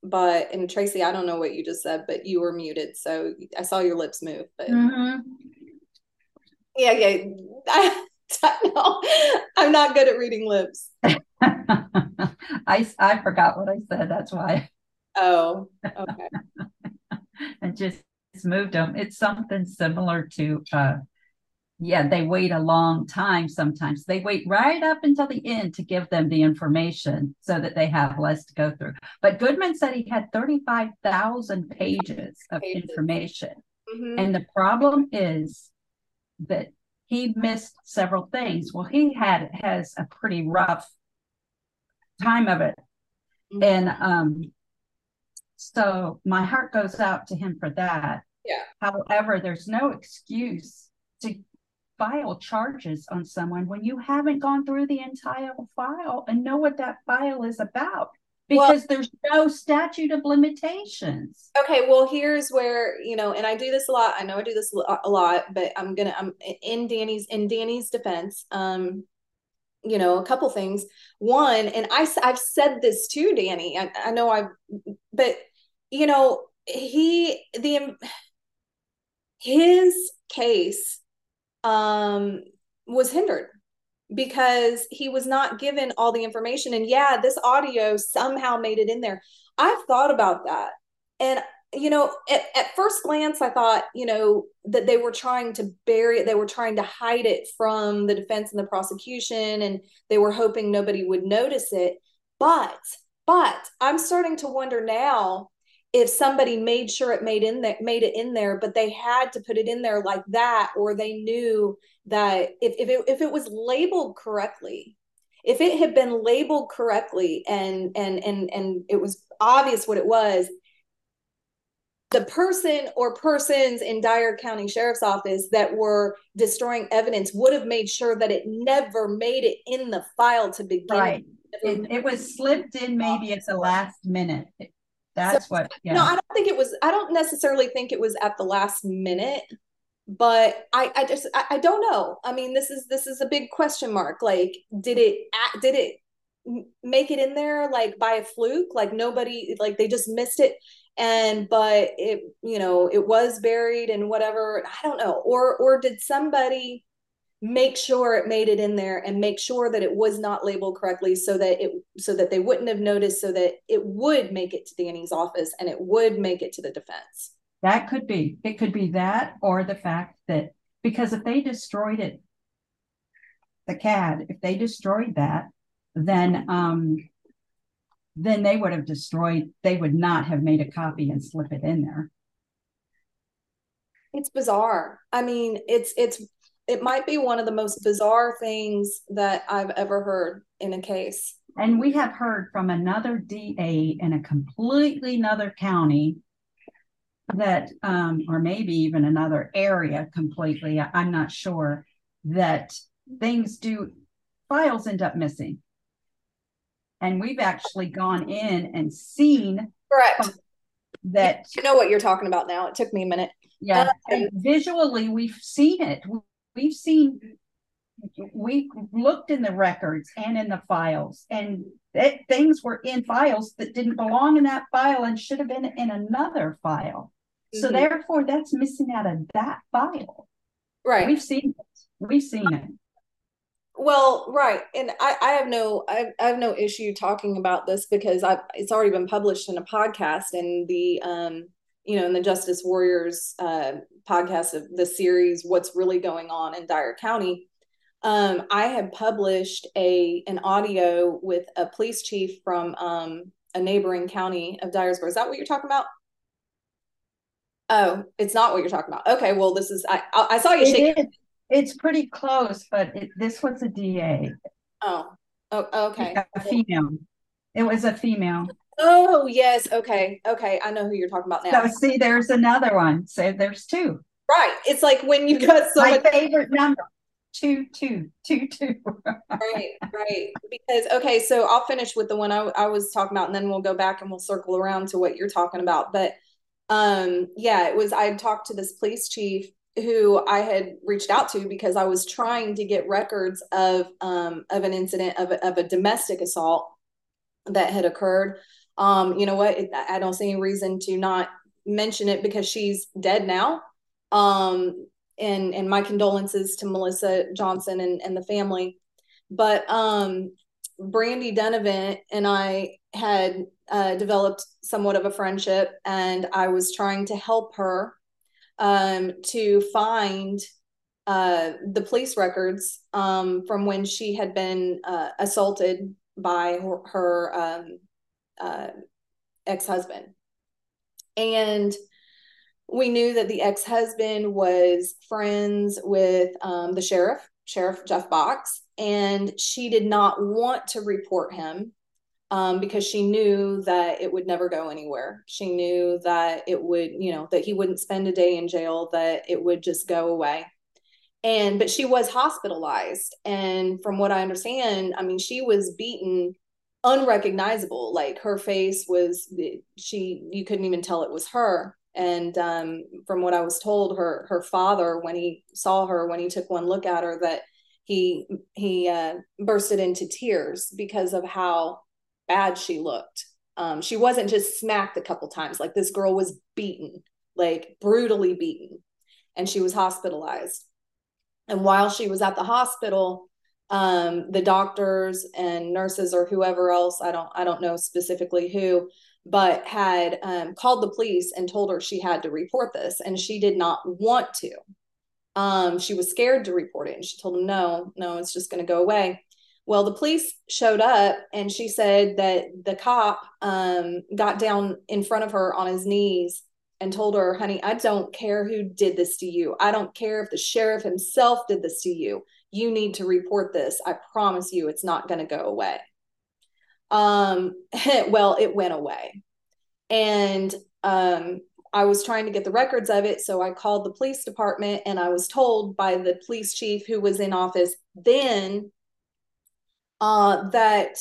but and Tracey i don't know what you just said but you were muted so i saw your lips move but Mhm. Yeah yeah I, no, i'm not good at reading lips I, I forgot what I said. That's why oh okay I just moved them. It's something similar to, uh, yeah, they wait a long time sometimes. They wait right up until the end to give them the information so that they have less to go through. But Goodman said he had 35,000 pages of information. Mhm. And the problem is that he missed several things. Well, he had has a pretty rough time of it. Mhm. And um so my heart goes out to him for that. Yeah. However, there's no excuse to file charges on someone when you haven't gone through the entire file and know what that file is about Well- because there's no statute of limitations. Okay, well, here's where you know, and I do this a lot. I know I do this a lot, but I'm gonna. I'm in Danny's in Danny's defense. Um, you know, a couple things. One, and I I've said this to Danny. I, I know I've, but you know, he the his case um was hindered because he was not given all the information. And yeah this audio somehow made it in there. I've thought about that. And you know at, at first glance i thought you know that they were trying to bury it they were trying to hide it from the defense and the prosecution and they were hoping nobody would notice it. But but i'm starting to wonder now if somebody made sure it made in that made it in there but they had to put it in there like that or they knew that if, if it if it was labeled correctly if it had been labeled correctly and and and and it was obvious what it was the person or persons in Dyer County Sheriff's Office that were destroying evidence would have made sure that it never made it in the file to begin Right. It, it was slipped in maybe at the last minute. That's what, No. I don't think it was. I don't necessarily think it was at the last minute, but I, I just, I, I don't know. I mean, this is this is a big question mark. Like, did it, did it make it in there like by a fluke? Like nobody, like they just missed it, and but it, you know, it was buried and whatever. I don't know. Or or did somebody make sure it made it in there and make sure that it was not labeled correctly so that it so that they wouldn't have noticed so that it would make it to Danny's office and it would make it to the defense. That could be. It could be that or the fact that because if they destroyed it, the CAD, if they destroyed that, then um then they would have destroyed, they would not have made a copy and slip it in there. It's bizarre. I mean, it's it's it might be one of the most bizarre things that I've ever heard in a case. And we have heard from another DA in a completely another county that, um, or maybe even another area completely, I- I'm not sure, that things do, files end up missing. And we've actually gone in and seen Correct. that, You know what you're talking about now. It took me a minute. yeah, and visually, we've seen it. We've seen, we looked in the records and in the files, and that things were in files that didn't belong in that file and should have been in another file. So Mhm. therefore, that's missing out of that file. Right. We've seen it. We've seen it. Well, right, and I, I have no, I, I have no issue talking about this because I've it's already been published in a podcast and the, um, you know, in the Justice Warriors uh, podcast of the series, what's really going on in Dyer County. Um, I had published a an audio with a police chief from um, a neighboring county of Dyersburg. Is that what you're talking about? Oh, it's not what you're talking about. Okay, well, this is I I saw you shake. It is. It's pretty close, but it, this was a DA, Oh, oh, okay. a female. It was a female. Oh, yes. Okay. Okay. I know who you're talking about now. So see, there's another one. So there's two. Right. It's like when you got so My favorite number. two, two, two, two. right, right. Because okay, so I'll finish with the one I, I was talking about, and then we'll go back and we'll circle around to what you're talking about. But um, yeah, it was I had talked to this police chief who I had reached out to because I was trying to get records of um of an incident of of a domestic assault that had occurred. Um, you know what? I don't see any reason to not mention it because she's dead now. Um, and and my condolences to Melissa Johnson and, and the family. But um, Brandy Donovan and I had uh, developed somewhat of a friendship, and I was trying to help her um, to find uh, the police records um, from when she had been uh, assaulted by her, her um, uh, ex husband. And we knew that the ex husband was friends with um, the sheriff, Sheriff Jeff Box, and she did not want to report him um, because she knew that it would never go anywhere. She knew that it would, you know, that he wouldn't spend a day in jail, that it would just go away. And, but she was hospitalized. And from what I understand, I mean, she was beaten unrecognizable. Like her face was, she, you couldn't even tell it was her. And um, from what I was told, her her father, when he saw her, when he took one look at her, that he he uh, bursted into tears because of how bad she looked. Um, she wasn't just smacked a couple times; like this girl was beaten, like brutally beaten, and she was hospitalized. And while she was at the hospital, um, the doctors and nurses or whoever else I don't I don't know specifically who but had um, called the police and told her she had to report this, and she did not want to. Um, she was scared to report it, and she told them, "No, no, it's just going to go away." Well, the police showed up, and she said that the cop um, got down in front of her on his knees and told her, "Honey, I don't care who did this to you. I don't care if the sheriff himself did this to you. You need to report this. I promise you, it's not going to go away." Um, well, it went away. And um, I was trying to get the records of it. So I called the police department and I was told by the police chief who was in office then uh, that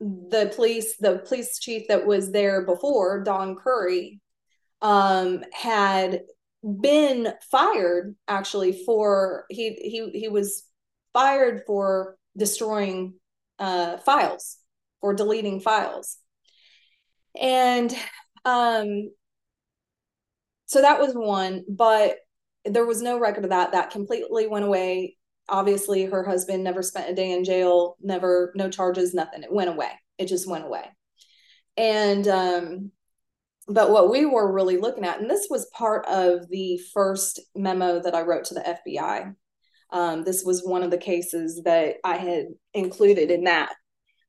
the police, the police chief that was there before, Don Curry, um, had been fired actually for he he he was fired for destroying uh, files for deleting files. And um, so that was one, but there was no record of that. That completely went away. Obviously, her husband never spent a day in jail, never, no charges, nothing. It went away. It just went away. And, um, but what we were really looking at, and this was part of the first memo that I wrote to the FBI. Um, this was one of the cases that I had included in that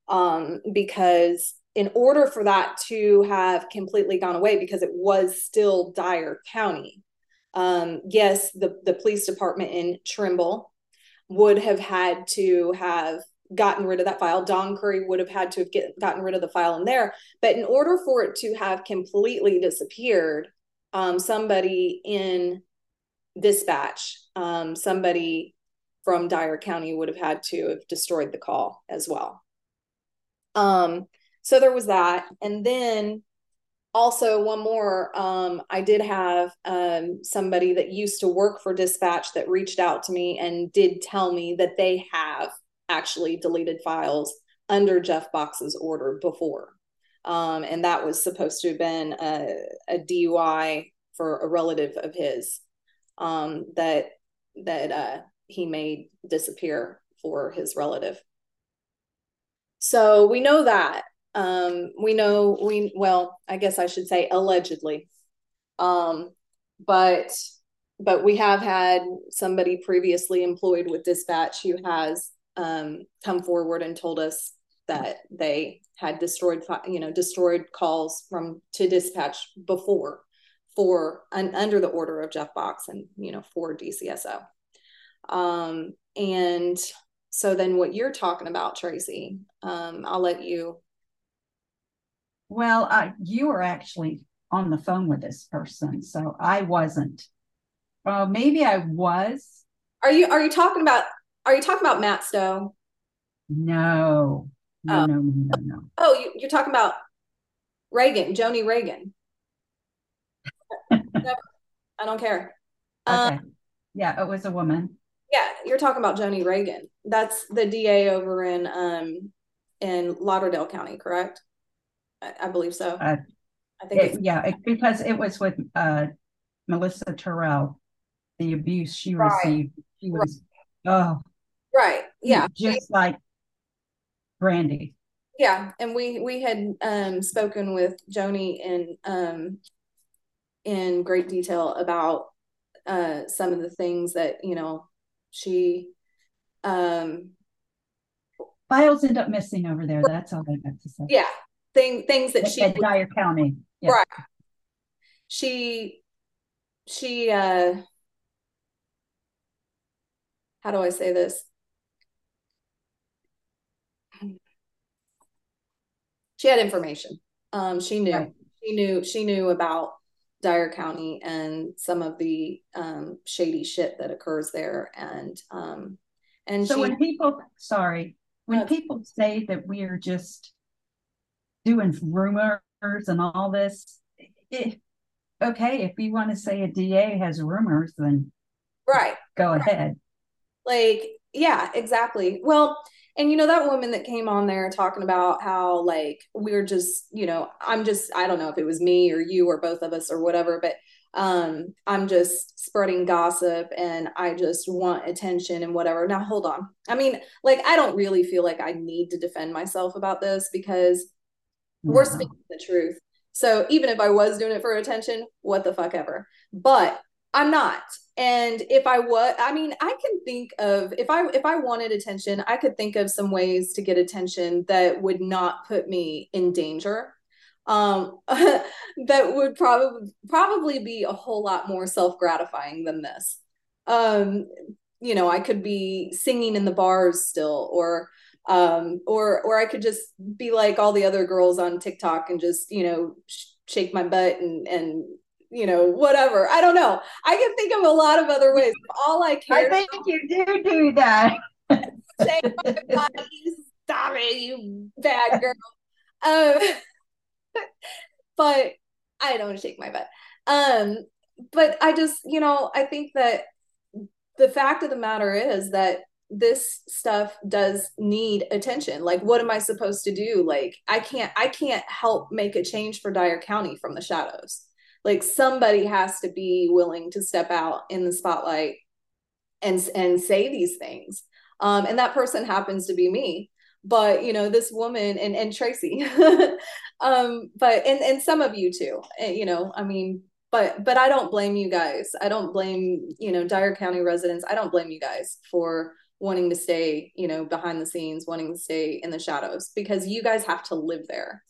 um, because in order for that to have completely gone away, because it was still Dyer County, um, yes, the, the police department in Trimble would have had to have gotten rid of that file. Don Curry would have had to have get, gotten rid of the file in there. But in order for it to have completely disappeared, um, somebody in dispatch, um, somebody from Dyer County would have had to have destroyed the call as well. Um, so there was that. And then also one more, um, I did have um, somebody that used to work for dispatch that reached out to me and did tell me that they have actually deleted files under Jeff Box's order before. Um, and that was supposed to have been a, a DUI for a relative of his um, that that uh, he made disappear for his relative. So we know that. Um, we know we well, I guess I should say allegedly. Um, but but we have had somebody previously employed with dispatch who has um, come forward and told us that they had destroyed you know destroyed calls from to dispatch before for un, under the order of Jeff Box and you know for DCSO. Um, and so then what you're talking about Tracey um, i'll let you well uh, you were actually on the phone with this person so i wasn't uh, maybe i was are you are you talking about are you talking about Matt Stowe? No, no, Oh. no, no, no. Oh, you, you're talking about Reagan, Joni Reagan. I don't care. Um, Okay. Yeah, it was a woman. yeah, you're talking about Joni Reagan. That's the DA over in um in Lauderdale County, correct? I, I believe so. Uh, I think It- yeah, it- because it was with uh Melissa Terrell, the abuse she Right. received. She was, oh, right. Yeah. just like Brandy. Yeah, and we we had um spoken with Joni in um in great detail about uh some of the things that, you know, she um Files end up missing over there. That's all I got to say. yeah, thing things that At- she At Dyer County. Yeah. Right. she she uh how do I say this? She had information. Um, she knew. Right. She knew she knew about Dyer County and some of the um shady shit that occurs there and um and So she when people, sorry, when No. people say that we are just doing rumors and all this, it, okay, if you want to say a DA has rumors, then right go ahead. Like, yeah, exactly. Well, and you know, that woman that came on there talking about how, like, we're just, you know, I'm just, I don't know if it was me or you or both of us or whatever, but um, I'm just spreading gossip and I just want attention and whatever. Now, hold on. I mean, like, I don't really feel like I need to defend myself about this because we're speaking the truth. So even if I was doing it for attention, what the fuck ever. But I'm not. And if I was, I mean, I can think of if I if I wanted attention, I could think of some ways to get attention that would not put me in danger. Um, that would probably probably be a whole lot more self-gratifying than this. Um, you know, I could be singing in the bars still, or um or or i could just be like all the other girls on tiktok and just you know sh- shake my butt and and you know whatever. I don't know. I can think of a lot of other ways all i care. I think you do do that. say stop it you bad girl. Um but i don't want to shake my butt. Um but i just you know i think that the fact of the matter is that this stuff does need attention. Like what am i supposed to do? Like i can't i can't help make a change for dyer county from the shadows like somebody has to be willing to step out in the spotlight and and say these things. Um and that person happens to be me but you know this woman and and Tracey. Um but and and some of you too you know i mean but but i don't blame you guys. I don't blame you know dyer county residents. I don't blame you guys for wanting to stay you know behind the scenes wanting to stay in the shadows because you guys have to live there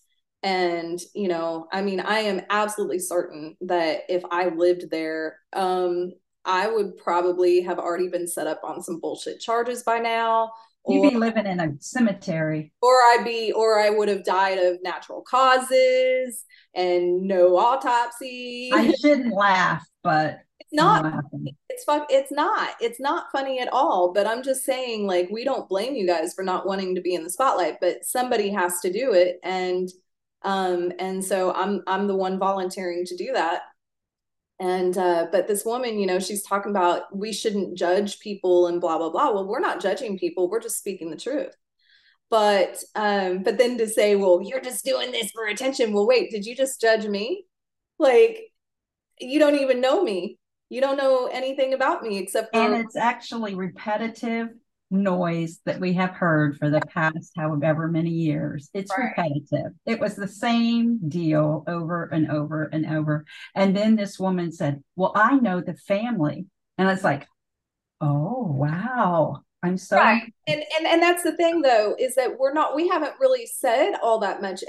and you know i mean i am absolutely certain that if i lived there um i would probably have already been set up on some bullshit charges by now You or be living in a cemetery. or I'd be, or I would have died of natural causes and no autopsy. I shouldn't laugh, but it's not, it's fuck, it's not, it's not funny at all. But I'm just saying, like, we don't blame you guys for not wanting to be in the spotlight, but somebody has to do it, and um, and so I'm I'm the one volunteering to do that. And uh, but this woman, you know, she's talking about we shouldn't judge people and blah blah blah. Well, we're not judging people; we're just speaking the truth. But um, but then to say, well, you're just doing this for attention. Well, wait, did you just judge me? Like, you don't even know me. You don't know anything about me except for And it's actually repetitive noise that we have heard for the past however many years. It's Right. repetitive. It was the same deal over and over and over. And then this woman said, Well, I know the family. And it's like, Oh, wow. I'm so right and, and and that's the thing though is that we're not we haven't really said all that much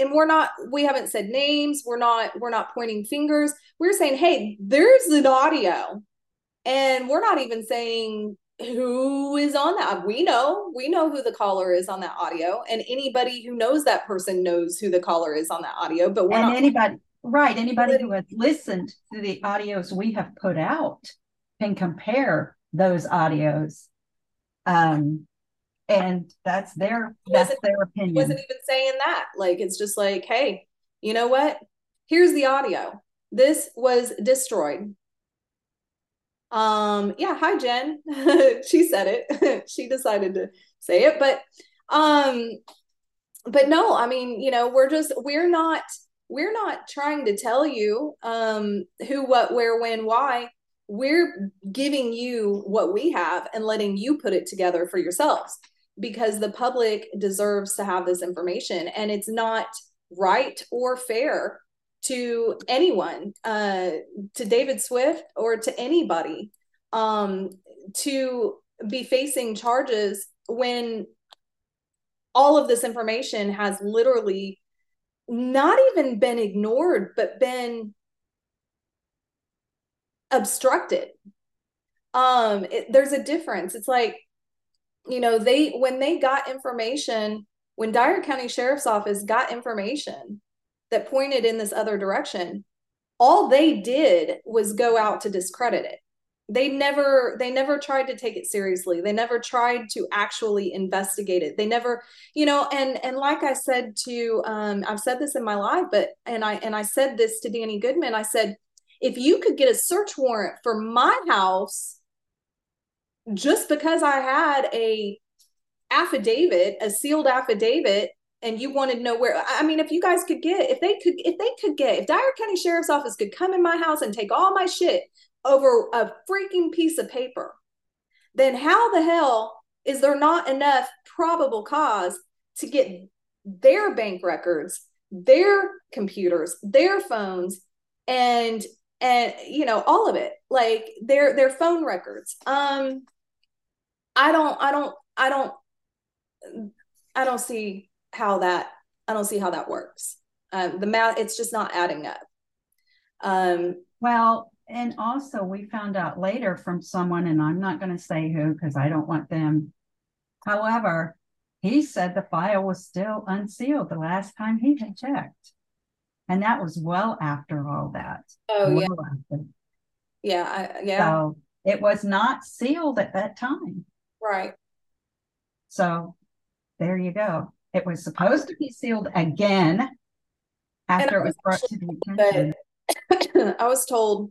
and we're not we haven't said names we're not we're not pointing fingers we're saying hey there's an audio and we're not even saying who is on that we know we know who the caller is on that audio and anybody who knows that person knows who the caller is on that audio but and not anybody right anybody who has listened to the audios we have put out can compare those audios Um, and that's their that's their opinion. wasn't even saying that. Like it's just like, hey, you know what? Here's the audio. This was destroyed. Um, yeah, hi Jen. she said it. she decided to say it, but um but no, I mean, you know, we're just we're not we're not trying to tell you um who what where when why. We're giving you what we have and letting you put it together for yourselves because the public deserves to have this information and it's not right or fair to anyone uh to david swift or to anybody um to be facing charges when all of this information has literally not even been ignored but been obstructed. Um it, there's a difference. It's like you know they when they got information when dyer county sheriff's office got information that pointed in this other direction all they did was go out to discredit it. They never they never tried to take it seriously. They never tried to actually investigate it. They never you know and and like i said to um i've said this in my life but and i and i said this to danny goodman. I said if you could get a search warrant for my house just because I had a affidavit, a sealed affidavit, and you wanted to know where I mean, if you guys could get, if they could, if they could get, if Dyer County Sheriff's Office could come in my house and take all my shit over a freaking piece of paper, then how the hell is there not enough probable cause to get their bank records, their computers, their phones, and and you know all of it like their their phone records? Um I don't, I don't, I don't, I don't see how that, I don't see how that works. Um, the math, it's just not adding up. Um, Well, and also we found out later from someone, and I'm not going to say who because I don't want them. However, he said the file was still unsealed the last time he had checked. And that was well after all that. oh yeah, after. yeah, I, yeah, So it was not sealed at that time. right. So there you go. It was supposed to be sealed again after it was brought to the attention. But I was told,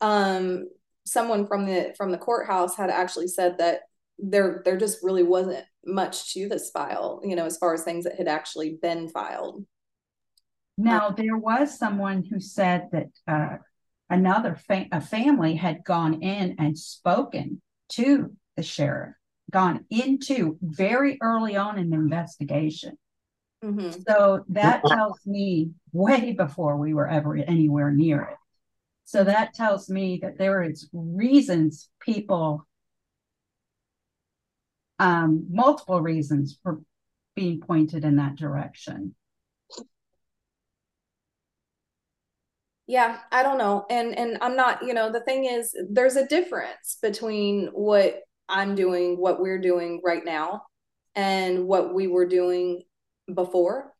um, someone from the from the courthouse had actually said that there there just really wasn't much to this file, you know, as far as things that had actually been filed. Now, there was someone who said that uh, another fa- a family had gone in and spoken to the sheriff, gone into very early on in the investigation. Mm-hmm. So that tells me way before we were ever anywhere near it. So that tells me that there is reasons people, um, multiple reasons for being pointed in that direction. Yeah, I don't know. And and I'm not, you know, the thing is there's a difference between what I'm doing, what we're doing right now and what we were doing before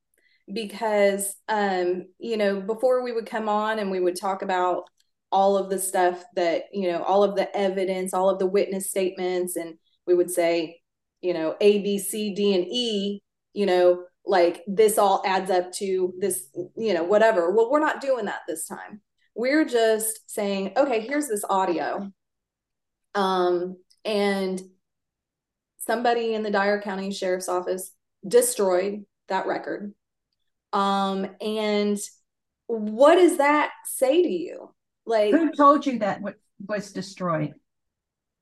because um you know, before we would come on and we would talk about all of the stuff that, you know, all of the evidence, all of the witness statements and we would say, you know, A B C D and E, you know, like this all adds up to this, you know, whatever. Well, we're not doing that this time. We're just saying, okay, here's this audio. Um, and somebody in the Dyer County Sheriff's Office destroyed that record. Um, and what does that say to you? Like, Who told you that wa- was destroyed?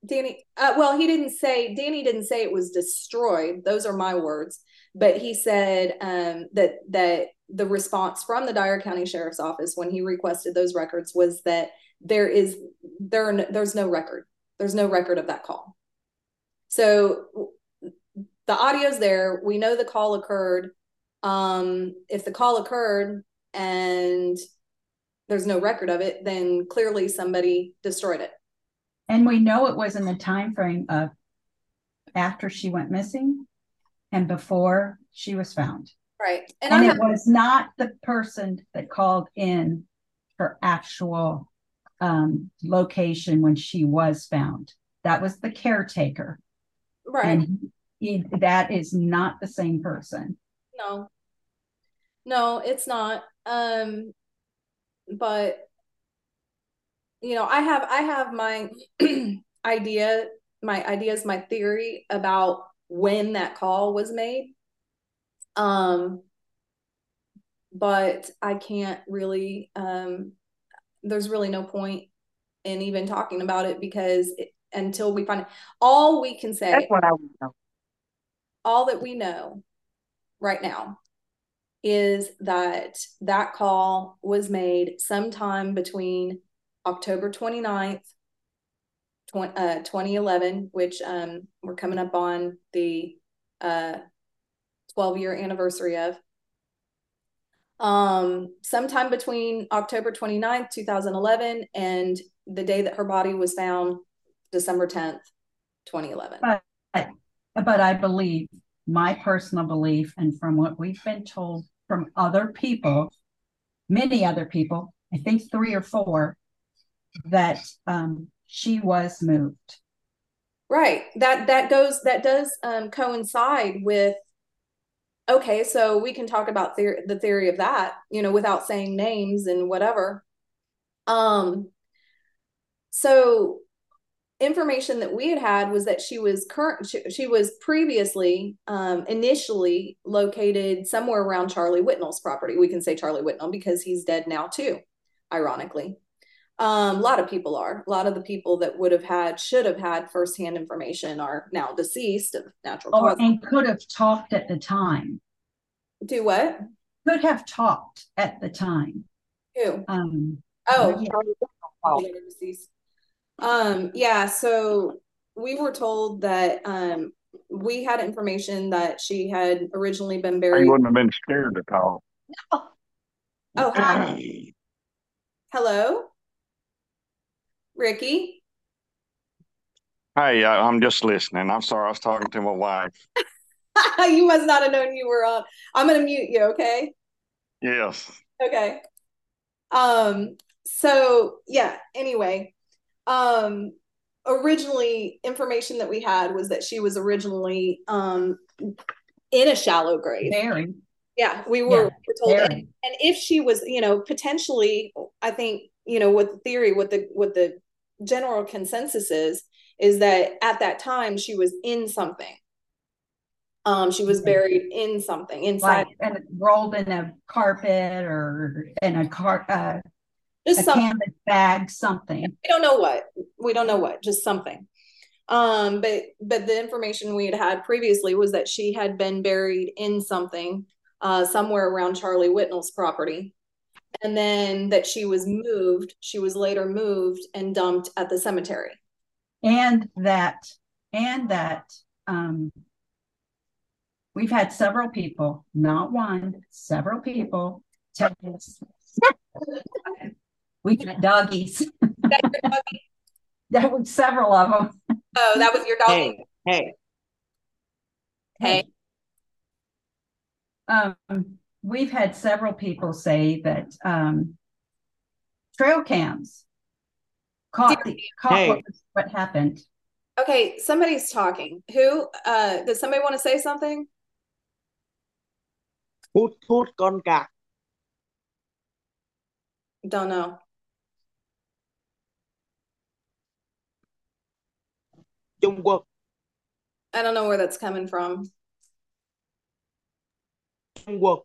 Danny, uh, well, he didn't say, Danny didn't say it was destroyed. Those are my words. But he said um, that that the response from the Dyer County Sheriff's Office when he requested those records was that there is there there's no record. There's no record of that call. So the audio's there. We know the call occurred. Um, if the call occurred and there's no record of it, then clearly somebody destroyed it. And we know it was in the time frame of after she went missing and before she was found. Right. And, And it was not the person that called in her actual um, location when she was found. That was the caretaker. Right. And he, that is not the same person. No. No, it's not. Um, but you know, I have I have my idea, my ideas, my theory about when that call was made. Um, but I can't really um there's really no point in even talking about it because it, until we find it, all we can say That's what I know. all that we know right now is that that call was made sometime between October 29th, 20, uh, 2011, which um, we're coming up on the uh, 12 year anniversary of. Um, sometime between October 29th, 2011, and the day that her body was found, December 10th, 2011. But, but I believe my personal belief, and from what we've been told from other people, many other people, I think three or four, that um, she was moved. Right. That that goes that does um, coincide with okay, so we can talk about the theory of that, you know, without saying names and whatever. Um so information that we had had was that she was current she, she was previously um initially located somewhere around Charlie Whitnall's property. We can say Charlie Whitnall because he's dead now too, ironically. Um, a lot of people are. A lot of the people that would have had, should have had firsthand information are now deceased of natural Oh, causes. and could have talked at the time. Do what? Could have talked at the time. Who? Um, Oh, they're deceased. Um, yeah, so we were told that um we had information that she had originally been He buried. wouldn't have been scared to call. Oh, hi. Hello? Ricky? Hey, I- I'm just listening. I'm sorry, I was talking to my wife. you must not have known you were on. I'm gonna mute you, okay? Yes. Okay. Um, so yeah, anyway, um originally information that we had was that she was originally um in a shallow grave. very, Yeah, we were, Yeah, we were told and, and if she was, you know, potentially I think, you know, what the theory, what the what the general consensus is, is that at that time she was in something. Um, she was buried in something inside like, and rolled in a carpet or in a car, uh, just a something. canvas bag, something. we don't know what we don't know what just something um but but the information we had had previously was that she had been buried in something uh somewhere around charlie whitnall's property and then that she was moved she was later moved and dumped at the cemetery And that, and that, um, we've had several people, not one, several people tell us. We got doggies. That your doggy? There were several of them. oh that was your doggy Hey, hey hey, Um, we've had several people say that, um, trail cams caught the, caught Hey. what, what happened. okay somebody's talking who uh does somebody want to say something hút hút con cạc. don't know Trung Quốc, i don't know where that's coming from Trung Quốc.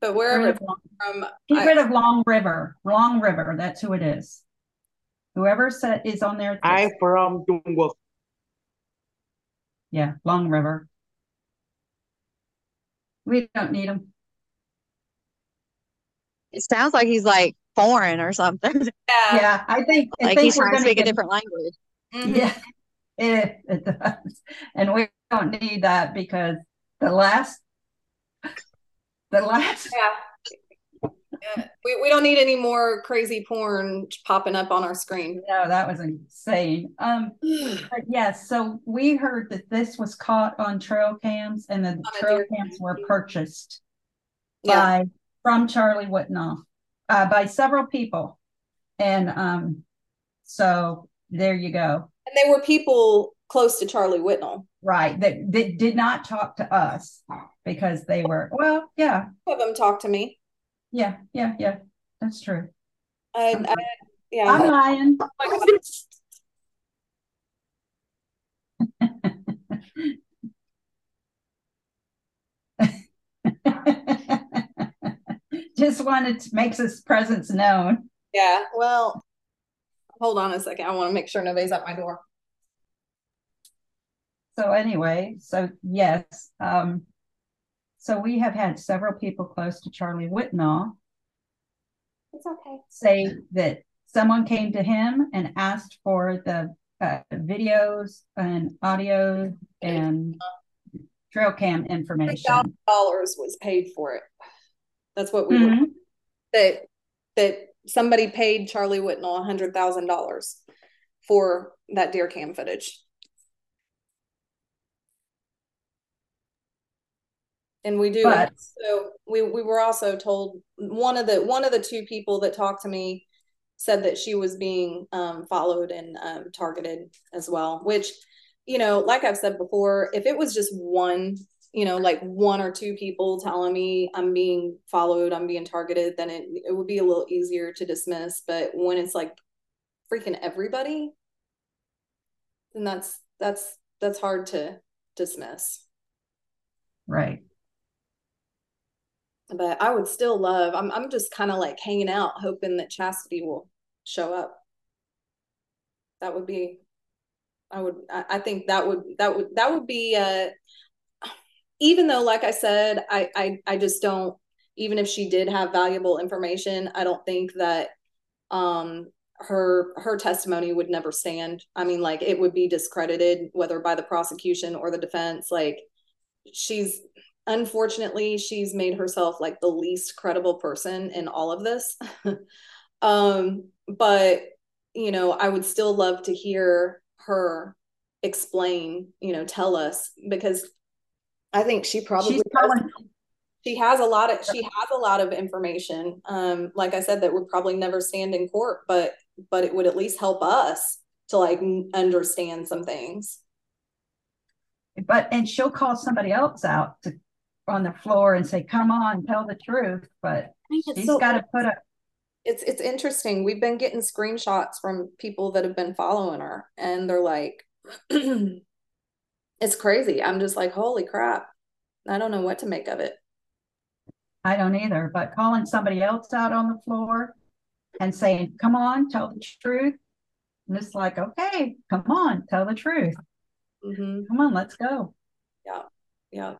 But wherever Rid it's from Get I- rid of Long River, Long River, that's who it is. Whoever said is on there. I from Trung Yeah, Long River. We don't need him. It sounds like he's like foreign or something. yeah, Yeah, I think, I Like think he's trying to gonna speak a different language. Mhm. Yeah, it, it does. And we don't need that because the last, the last, Yeah. Yeah. We, we don't need any more crazy porn popping up on our screen. no, that was insane. Um, but yes, so we heard that this was caught on trail cams and the trail cams were purchased Yeah. by, from Charlie Whitnall, uh, by several people. And, um, so there you go. And they were people close to Charlie Whitnall. Right, that, that did not talk to us because they were, well, yeah, Two of them talked to me. yeah, yeah, yeah, that's true. And I, yeah. I'm lying. Just wanted to make his presence known. Yeah, well, hold on a second. I want to make sure nobody's at my door. So anyway, so yes, um, so we have had several people close to Charlie Whitnall It's okay. say that someone came to him and asked for the uh, videos and audio and trail cam information. thousand dollars was paid for it. That's what we were Mhm. that that somebody paid Charlie Whitnall hundred thousand dollars for that deer cam footage. And we do But- so we we were also told one of the one of the two people that talked to me said that she was being um, followed and um, targeted as well, which you know, like I've said before, if it was just one you know, like one or two people telling me I'm being followed, I'm being targeted, then it it would be a little easier to dismiss. But when it's like freaking everybody, then that's that's that's hard to dismiss. Right. But I would still love. I'm I'm just kind of like hanging out, hoping that Chastity will show up. That would be. I would. I, I think that would that would that would be. Uh, even though, like I said, I I I just don't. Even if she did have valuable information, I don't think that um her her testimony would never stand. I mean, like it would be discredited whether by the prosecution or the defense. Like she's unfortunately she's made herself like the least credible person in all of this. Um but you know i would still love to hear her explain you know tell us because i think she probably she has a lot of she has a lot of information. Um like i said that would probably never stand in court but but it would at least help us to like understand some things. But and she'll call somebody else out to on the floor and say, "Come on, tell the truth." But she's so- got to put up. it's it's interesting. We've been getting screenshots from people that have been following her, and they're like, "It's crazy." I'm just like, "Holy crap!" I don't know what to make of it. I don't either, but calling somebody else out on the floor and saying, "Come on, tell the truth." And it's like, okay, come on, tell the truth. hmm Come on, let's go. Yeah, yeah.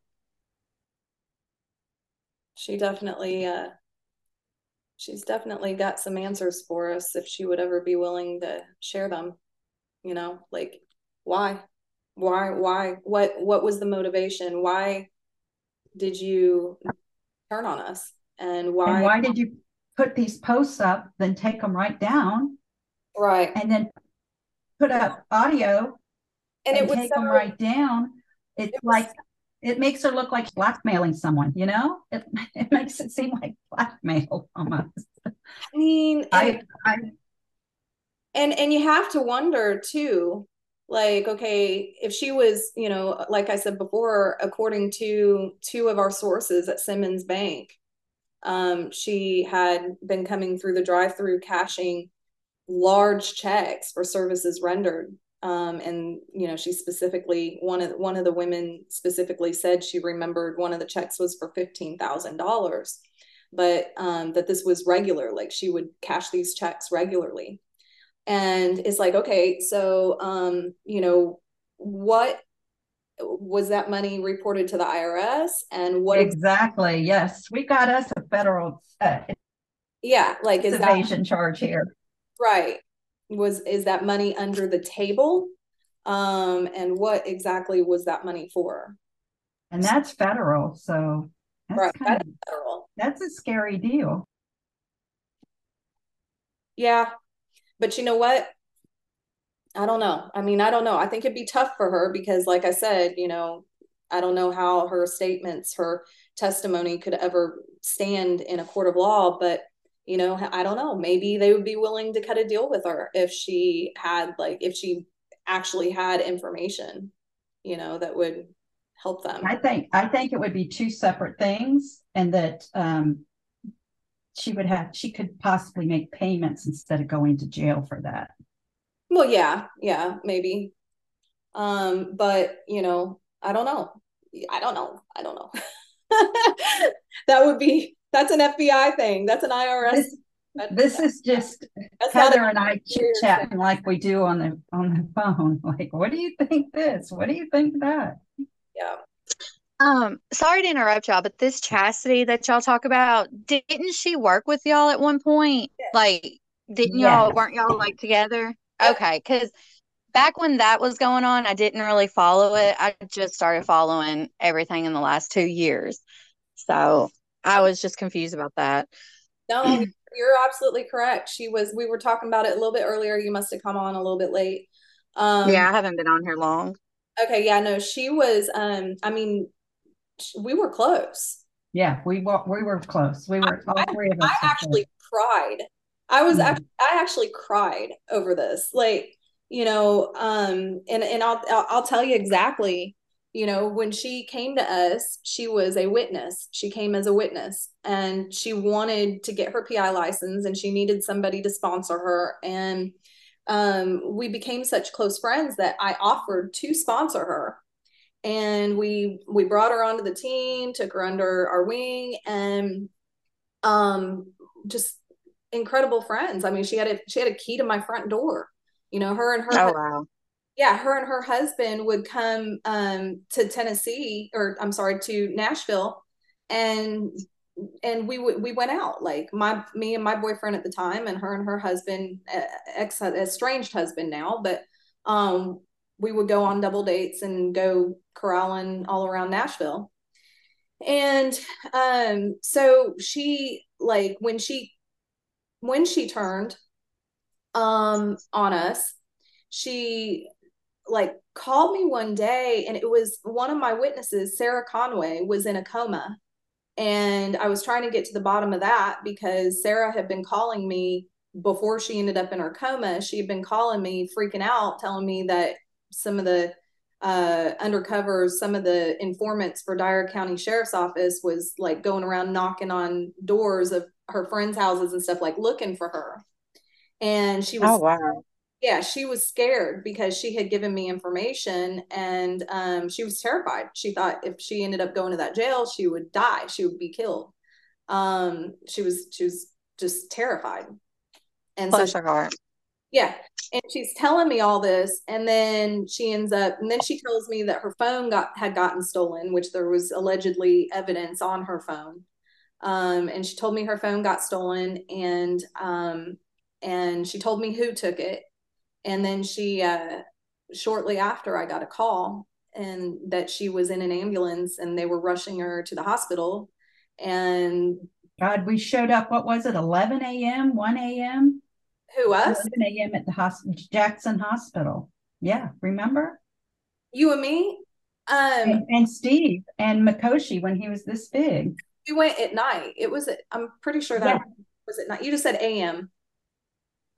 She definitely, uh, she's definitely got some answers for us if she would ever be willing to share them. You know, like why, why, why, what, what was the motivation? Why did you turn on us? And why? And why did you put these posts up, then take them right down, Right. and then put up audio And and, it was take so, them right down? It's It like it makes her look like blackmailing someone. You know, it it makes it seem like blackmail almost. I mean, and, I I and and you have to wonder too, like, okay, if she was, you know, like I said before, according to two of our sources at Simmons Bank, um, she had been coming through the drive-through cashing large checks for services rendered. Um, and you know, she specifically one of one of the women specifically said she remembered one of the checks was for fifteen thousand dollars, but um, that this was regular, like she would cash these checks regularly. And it's like, okay, so um, you know, what was that money reported to the IRS, and what? exactly yes, we got us a federal uh, yeah, like is that evasion charge here. Right. Was is that money under the table? Um, and what exactly was that money for? And that's federal, so that's Right. of federal. that's a scary deal. Yeah. But you know what? I don't know. I mean, I don't know. I think it'd be tough for her because, like I said, you know, I don't know how her statements, her testimony could ever stand in a court of law, but you know, I don't know. Maybe they would be willing to cut a deal with her if she had like if she actually had information, you know, that would help them. I think I think it would be two separate things, and that um, she would have she could possibly make payments instead of going to jail for that. Well, yeah, yeah, maybe. Um, but you know, I don't know. I don't know. I don't know. that would be that's an FBI thing. That's an IRS. This, this is just That's Heather and I chit chatting like we do on the on the phone. Like, what do you think this? What do you think that? yeah. Um, sorry to interrupt y'all, but this Chastity that y'all talk about, didn't she work with y'all at one point? Like, didn't y'all Yes. weren't y'all like together? Yep. Okay, because back when that was going on, I didn't really follow it. I just started following everything in the last two years. So I was just confused about that. No, you're absolutely correct. She was we were talking about it a little bit earlier. You must have come on a little bit late. Um Yeah, I haven't been on here long. okay, yeah, no, she was um I mean we were close. Yeah, we were we were close. We were all three of us. I were actually cried. I was Mhm. actually I actually cried over this. Like, you know, um and and I'll I'll, I'll tell you exactly, you know, when she came to us, she was a witness. She came as a witness and she wanted to get her PI license and she needed somebody to sponsor her and um we became such close friends that I offered to sponsor her and we we brought her onto the team, took her under our wing and um just incredible friends. I mean, she had a she had a key to my front door. You know, her and her Oh wow. Yeah, her and her husband would come um to Tennessee or I'm sorry, to Nashville and and we would we went out like my me and my boyfriend at the time and her and her husband ex estranged husband now but um we would go on double dates and go corralling all around Nashville. And um so she like when she when she turned um on us she like called me one day and it was one of my witnesses sarah conway was in a coma. And i was trying to get to the bottom of that because sarah had been calling me before she ended up in her coma. She had been calling me freaking out telling me that some of the uh undercovers some of the informants for dyer county sheriff's office was like going around knocking on doors of her friends houses and stuff like looking for her. And she was Oh wow. Yeah, she was scared because she had given me information and um, she was terrified. She thought if she ended up going to that jail, she would die. She would be killed. Um, she was she was just terrified. And so Bless her heart. yeah, and she's telling me all this, and then she ends up, and then she tells me that her phone got had gotten stolen, which there was allegedly evidence on her phone. Um, and she told me her phone got stolen, and um, and she told me who took it, and then she uh, shortly after I got a call and that she was in an ambulance and they were rushing her to the hospital, and God, we showed up. What was it? 11 a.m., 1 a.m., who us? 11 a.m. at the hospital, Jackson Hospital. Yeah, remember? You and me. Um, And, and Steve and Makoshi when he was this big. we went at night. It was. I'm pretty sure that Yeah. was at night. You just said a.m.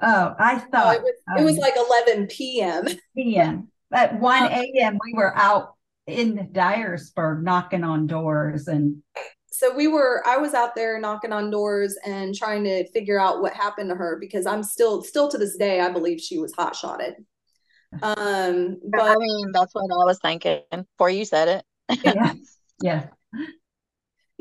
Oh, I No, thought it was. It was um, like 11 p.m. p.m. At 1 a.m., we were out in Dyersburg knocking on doors and So we were. I was out there knocking on doors and trying to figure out what happened to her because I'm still, still to this day, I believe she was hot shotted. Um, I mean, that's what I was thinking before you said it. yeah, yeah.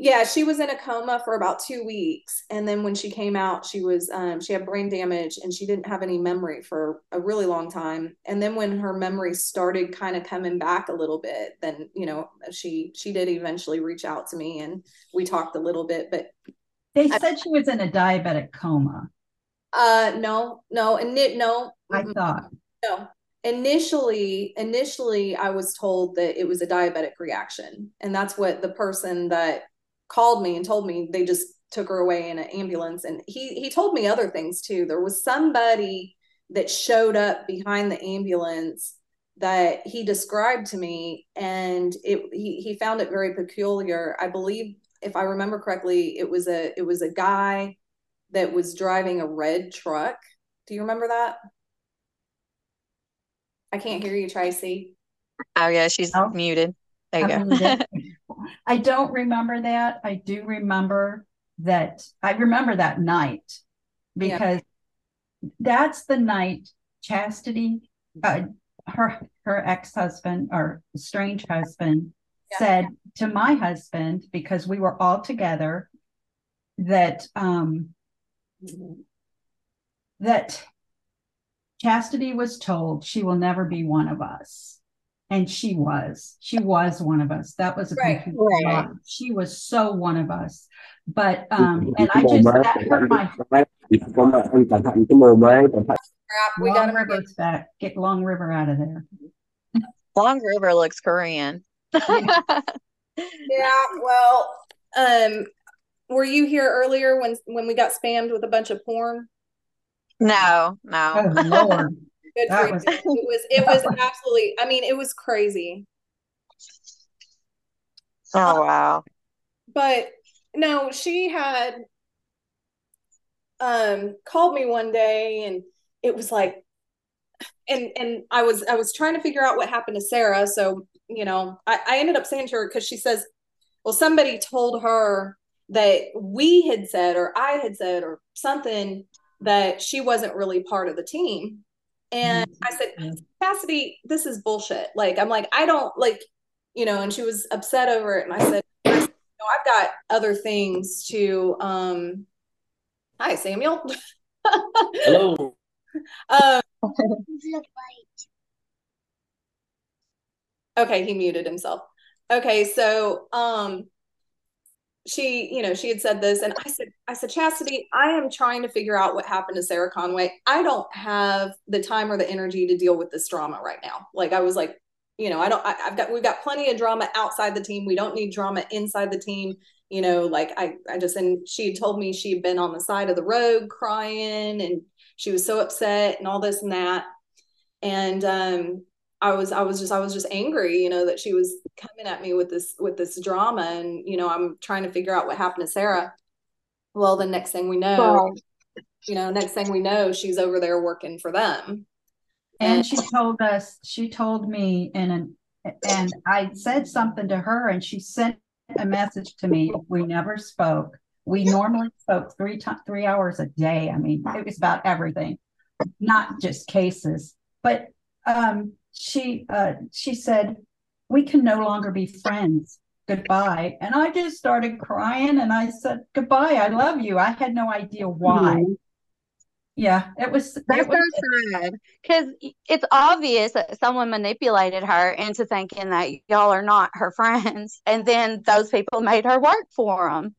Yeah, she was in a coma for about two weeks, and then when she came out, she was um, she had brain damage and she didn't have any memory for a really long time. And then when her memory started kind of coming back a little bit, then you know she she did eventually reach out to me and we talked a little bit. But They said she was in a diabetic coma. uh, no, no, and it, no, I thought. no. Initially, initially, I was told that it was a diabetic reaction, and that's what the person that called me and told me they just took her away in an ambulance. And he he told me other things too. There was somebody that showed up behind the ambulance that he described to me, and it he he found it very peculiar. I believe, if I remember correctly, it was a it was a guy that was driving a red truck. Do you remember that? I can't hear you, Tracey. Oh yeah, she's Oh. muted. There you I go. I don't remember that. I do remember that. I remember that night Yeah. because that's the night Chastity, uh, her her ex husband or strange husband, Yeah. said to my husband because we were all together that um that Chastity was told she will never be one of us. And she was. She was one of us. That was a Right. complete Right. lie. She was so one of us. But um, and I just that hurt my Crap, we Long gotta River's back. Get Long River out of there. Long River looks Korean. Yeah, well, um, were you here earlier when when we got spammed with a bunch of porn? No, Oh no. Lord. Good That for was- you. It was it was absolutely, I mean, it was crazy. Oh wow. But no, she had um called me one day and it was like and and I was I was trying to figure out what happened to Sarah. So, you know, I, I ended up saying to her because she says, well, somebody told her that we had said or I had said or something that she wasn't really part of the team. And I said. Cassidy, this is bullshit. Like, I'm like, I don't like, you know, and she was upset over it. And I said, I said, no, I've got other things to um hi Samuel. Hello. um okay, he muted himself. Okay, so um she, you know, she had said this and I said I said Chastity, I am trying to figure out what happened to Sarah Conway. I don't have the time or the energy to deal with this drama right now. Like I was like, you know, I don't I, I've got we've got plenty of drama outside the team. We don't need drama inside the team. You know, like I I just and she had told me she had been on the side of the road crying and she was so upset and all this and that. And um I was I was just I was just angry, you know, that she was coming at me with this with this drama and you know, I'm trying to figure out what happened to Sarah. Well, the next thing we know, you know, next thing we know, she's over there working for them. And she told us, she told me in an, and I said something to her and she sent a message to me. We never spoke. We normally spoke three times, three hours a day. I mean, it was about everything, not just cases. But um, she uh, she said, we can no longer be friends. Goodbye. And I just started crying and I said, goodbye. I love you. I had no idea why. Yeah, it was. That's it was so sad because it's obvious that someone manipulated her into thinking that y'all are not her friends, and then those people made her work for them,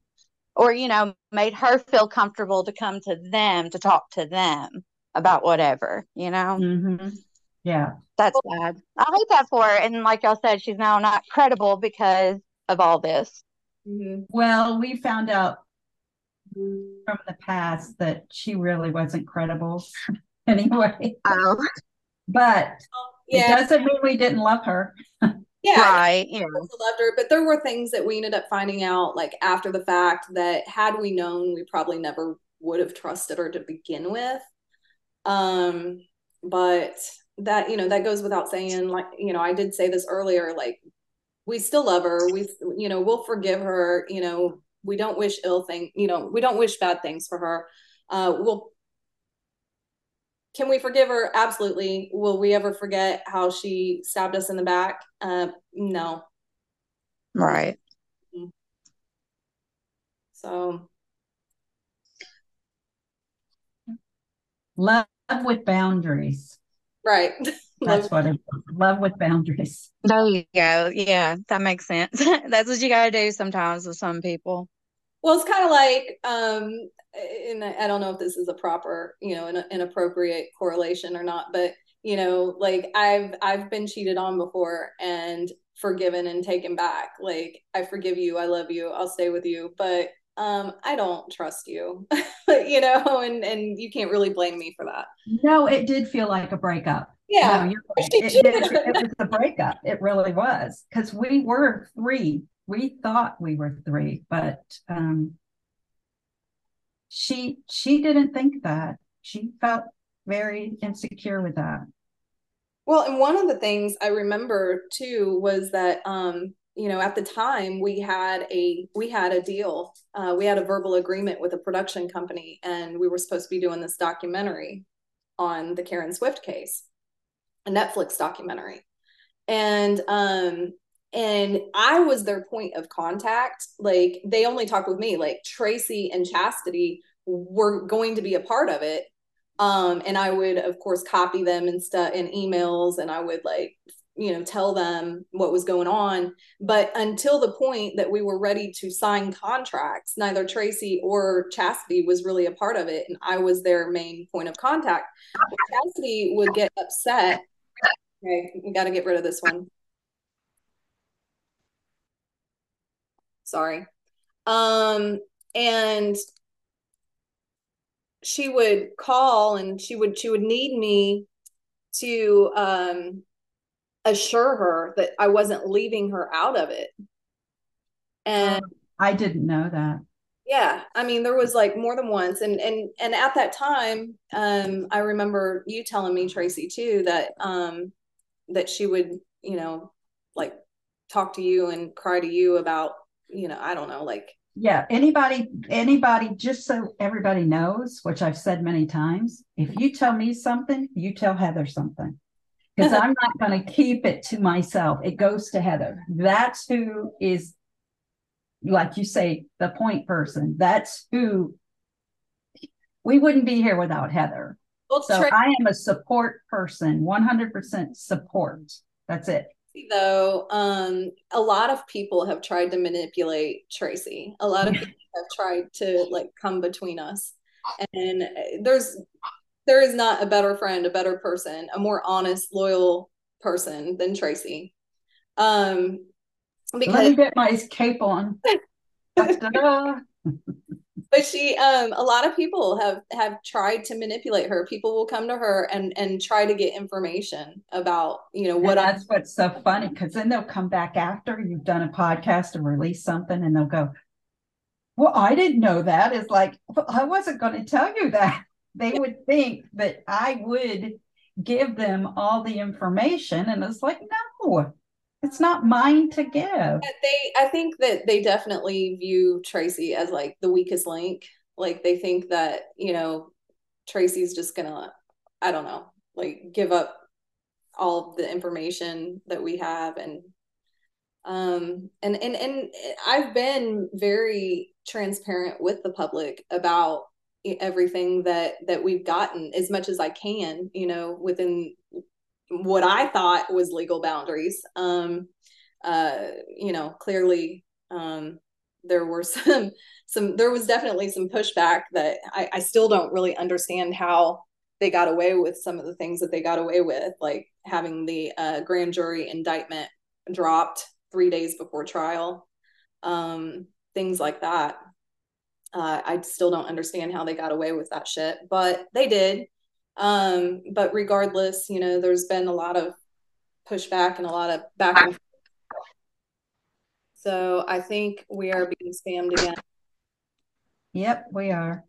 or you know, made her feel comfortable to come to them to talk to them about whatever. You know, Mhm. Yeah. that's bad. I hate that for her, and like y'all said, she's now not credible because of all this. Mhm. Well, we found out from the past that she really wasn't credible anyway. Oh, But it doesn't mean we didn't love her. yeah. right. Yeah. loved her, but there were things that we ended up finding out like after the fact that had we known, we probably never would have trusted her to begin with. Um, but that, you know, that goes without saying, like, you know, I did say this earlier, like we still love her. We, you know, we'll forgive her, you know, we don't wish ill thing, you know, we don't wish bad things for her. Uh, we'll can we forgive her? Absolutely. Will we ever forget how she stabbed us in the back? Uh, no. Right. So Love with boundaries. Right. That's what it love with boundaries. There you go. Yeah, that makes sense. That's what you got to do sometimes with some people. Well, it's kind of like, um, and I I don't know if this is a proper, you know, an appropriate correlation or not, but you know, like I've I've been cheated on before and forgiven and taken back. Like I forgive you, I love you, I'll stay with you, but um, I don't trust you, you know, and and you can't really blame me for that. No, it did feel like a breakup. Yeah, No, you're right. It, did- it was a breakup. It really was. Because we were three. We thought we were three, but um she she didn't think that. She felt very insecure with that. Well, and one of the things I remember too was that um, you know, at the time we had a we had a deal. Uh, we had a verbal agreement with a production company, and we were supposed to be doing this documentary on the Karen Swift case, a Netflix documentary, and um, and I was their point of contact. Like they only talked with me. Like Tracey and Chastity were going to be a part of it, um, and I would of course copy them and stuff in emails, and I would like you know tell them what was going on. But until the point that we were ready to sign contracts neither tracey or chastity was really a part of it and i was their main point of contact. Chastity would get upset. Okay we got to get rid of this one. Sorry. Um and she would call and she would she would need me to um assure her that I wasn't leaving her out of it. And I didn't know that. Yeah, I mean there was like more than once and and and at that time um I remember you telling me Tracey too that um that she would, you know, like talk to you and cry to you about, you know, I don't know, like yeah anybody anybody just so everybody knows which i've said many times if you tell me something you tell heather something because I'm not going to keep it to myself. It goes to Heather. That's who is, like you say, the point person. That's who we wouldn't be here without Heather. Well, so I am a support person, 100% support. That's it. Though, um, a lot of people have tried to manipulate Tracey. A lot of people have tried to like come between us. And there's there is not a better friend, a better person, a more honest, loyal person than Tracey. Um, because let me get my cape on. but she, um, a lot of people have have tried to manipulate her. People will come to her and and try to get information about, you know, what. And that's I, what's so funny because then they'll come back after you've done a podcast and release something, and they'll go, "Well, I didn't know that." It's like well, I wasn't going to tell you that they would think that I would give them all the information. And it's like, no, it's not mine to give. They, I think that they definitely view Tracey as like the weakest link. Like they think that, you know, Tracey's just gonna, I don't know, like give up all the information that we have and um and and and I've been very transparent with the public about everything that that we've gotten as much as I can, you know, within what I thought was legal boundaries. Um, uh, you know, clearly um, there were some some there was definitely some pushback that I, I still don't really understand how they got away with some of the things that they got away with, like having the uh, grand jury indictment dropped three days before trial, um, things like that. Uh, I still don't understand how they got away with that shit, but they did. Um, but regardless, you know, there's been a lot of pushback and a lot of back and forth. So I think we are being spammed again. Yep, we are.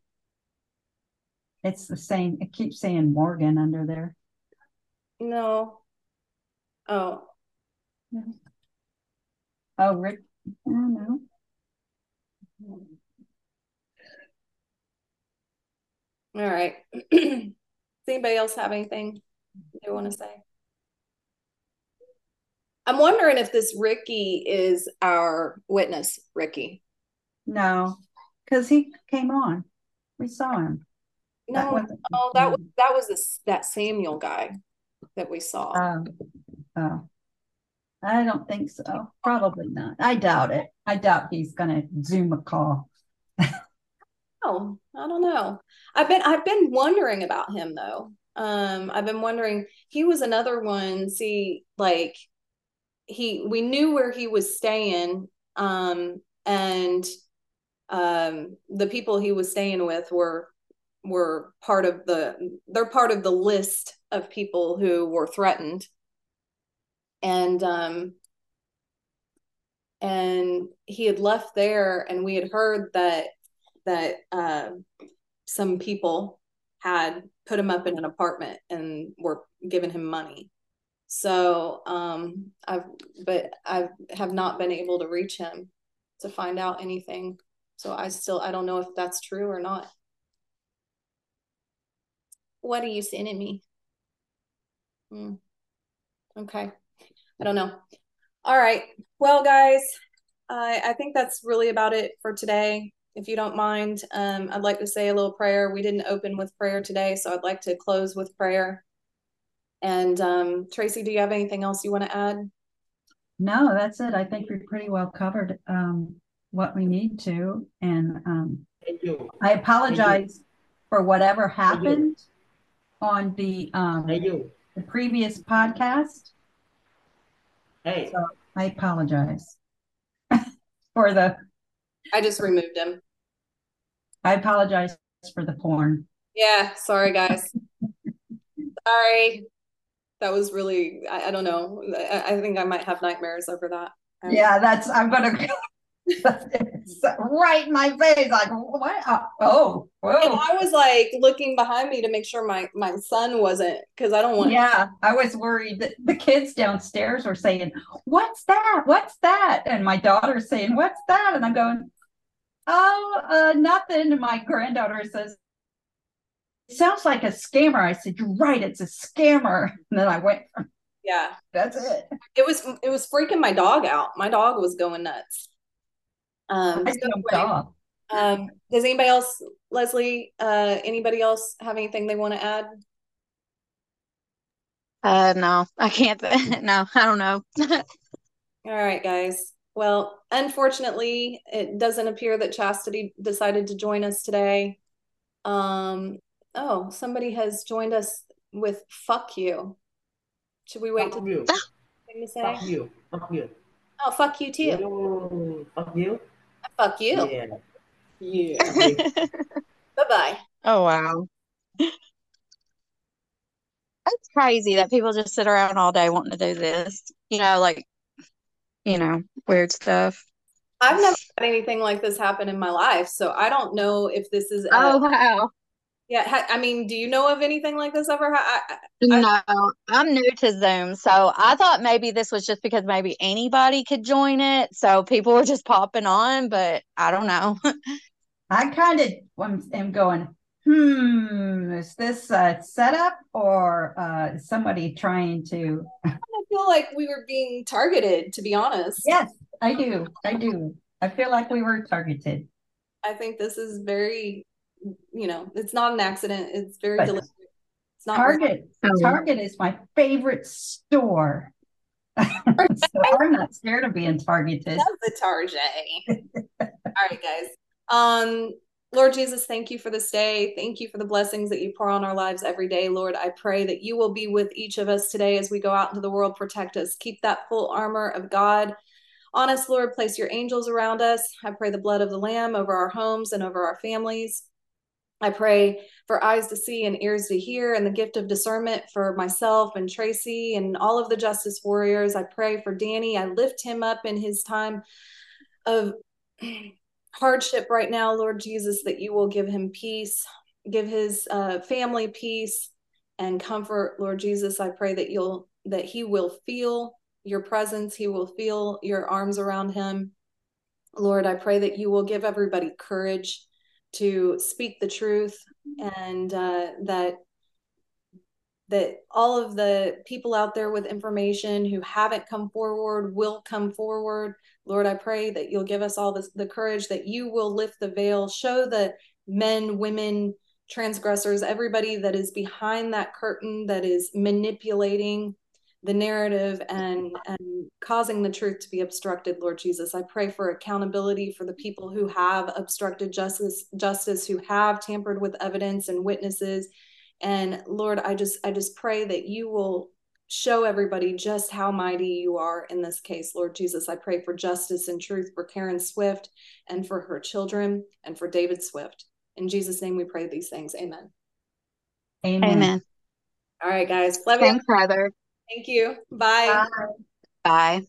It's the same. It keeps saying Morgan under there. No. Oh. Oh, Rick. Oh, no. All right. Does anybody else have anything they want to say? I'm wondering if this Ricky is our witness, Ricky. No, because he came on. We saw him. No, that oh, that was that was this that Samuel guy that we saw. Um, oh, I don't think so. Probably not. I doubt it. I doubt he's going to zoom a call. oh, I don't know. I've been I've been wondering about him though. Um, I've been wondering. He was another one. See, like he we knew where he was staying, um, and um, the people he was staying with were were part of the they're part of the list of people who were threatened and um and he had left there and we had heard that that uh, some people had put him up in an apartment and were giving him money. So, um, I've, but I have not been able to reach him to find out anything. So I still, I don't know if that's true or not. What are you sending me? Hmm. Okay. I don't know. All right. Well, guys, I, I think that's really about it for today. If you don't mind, um, I'd like to say a little prayer. We didn't open with prayer today, so I'd like to close with prayer. And um, Tracey, do you have anything else you want to add? No, that's it. I think we pretty well covered um, what we need to. And um, Thank you. I apologize for whatever happened on the um, the previous podcast. Hey, So I apologize for the I just removed him. I apologize for the porn. Yeah, sorry, guys. sorry. That was really, I, I don't know. I, I think I might have nightmares over that. Um, Yeah, that's I'm gonna it's right in my face, like what? Uh, oh, And whoa. I was like looking behind me to make sure my my son wasn't because I don't want Yeah, I was worried that the kids downstairs were saying, What's that? What's that? And my daughter's saying, What's that? And I'm going, Oh, uh, nothing. My granddaughter says, It sounds like a scammer. I said, You're right, it's a scammer. And then I went, yeah. That's it. It was it was freaking my dog out. My dog was going nuts. Um, I so anyway, off. um, does anybody else, Leslie, uh, anybody else have anything they want to add? Uh, no, I can't. No, I don't know. All right, guys. Well, unfortunately, it doesn't appear that Chastity decided to join us today. Um, oh, somebody has joined us with fuck you. Should we wait to fuck you. thing to say? Fuck you. Fuck you. Oh, fuck you too. You. Fuck you. Fuck you. Yeah. Yeah. Bye-bye. Oh wow. That's crazy that people just sit around all day wanting to do this. You know, like, you know, weird stuff. I've never had anything like this happen in my life, so I don't know if this is. Oh Uh, wow. yeah. Ha- I mean, do you know of anything like this ever? I, I, No, I'm new to Zoom, so I thought maybe this was just because maybe anybody could join it, so people were just popping on, but I don't know. I kind of am going, hmm, is this a setup or uh, somebody trying to? I feel like we were being targeted, to be honest. Yes, I do. I do. I feel like we were targeted. I think this is very, you know, it's not an accident. It's very But deliberate. It's not Target. Target is my favorite store. so I'm not scared of being targeted. Love the target. All right, guys. Um, Lord Jesus, thank you for this day. Thank you for the blessings that you pour on our lives every day. Lord, I pray that you will be with each of us today as we go out into the world. Protect us. Keep that full armor of God on us, Lord. Place your angels around us. I pray the blood of the Lamb over our homes and over our families. I pray for eyes to see and ears to hear and the gift of discernment for myself and Tracey and all of the justice warriors. I pray for Danny. I lift him up in his time of hardship right now, Lord Jesus, that you will give him peace, give his uh, family peace and comfort, Lord Jesus. I pray that you'll that he will feel your presence, he will feel your arms around him. Lord, I pray that you will give everybody courage to speak the truth and uh, that that all of the people out there with information who haven't come forward will come forward. Lord, I pray that you'll give us all this, the courage that you will lift the veil, show the men, women, transgressors, everybody that is behind that curtain that is manipulating the narrative and and causing the truth to be obstructed lord jesus. I pray for accountability for the people who have obstructed justice justice who have tampered with evidence and witnesses. And lord i just i just pray that you will show everybody just how mighty you are in this case lord jesus. I pray for justice and truth for karen swift and for her children and for david swift. In jesus name we pray these things. Amen. Amen. Amen. all right guys. Love you. Thanks, brother. thank you. Bye. Bye.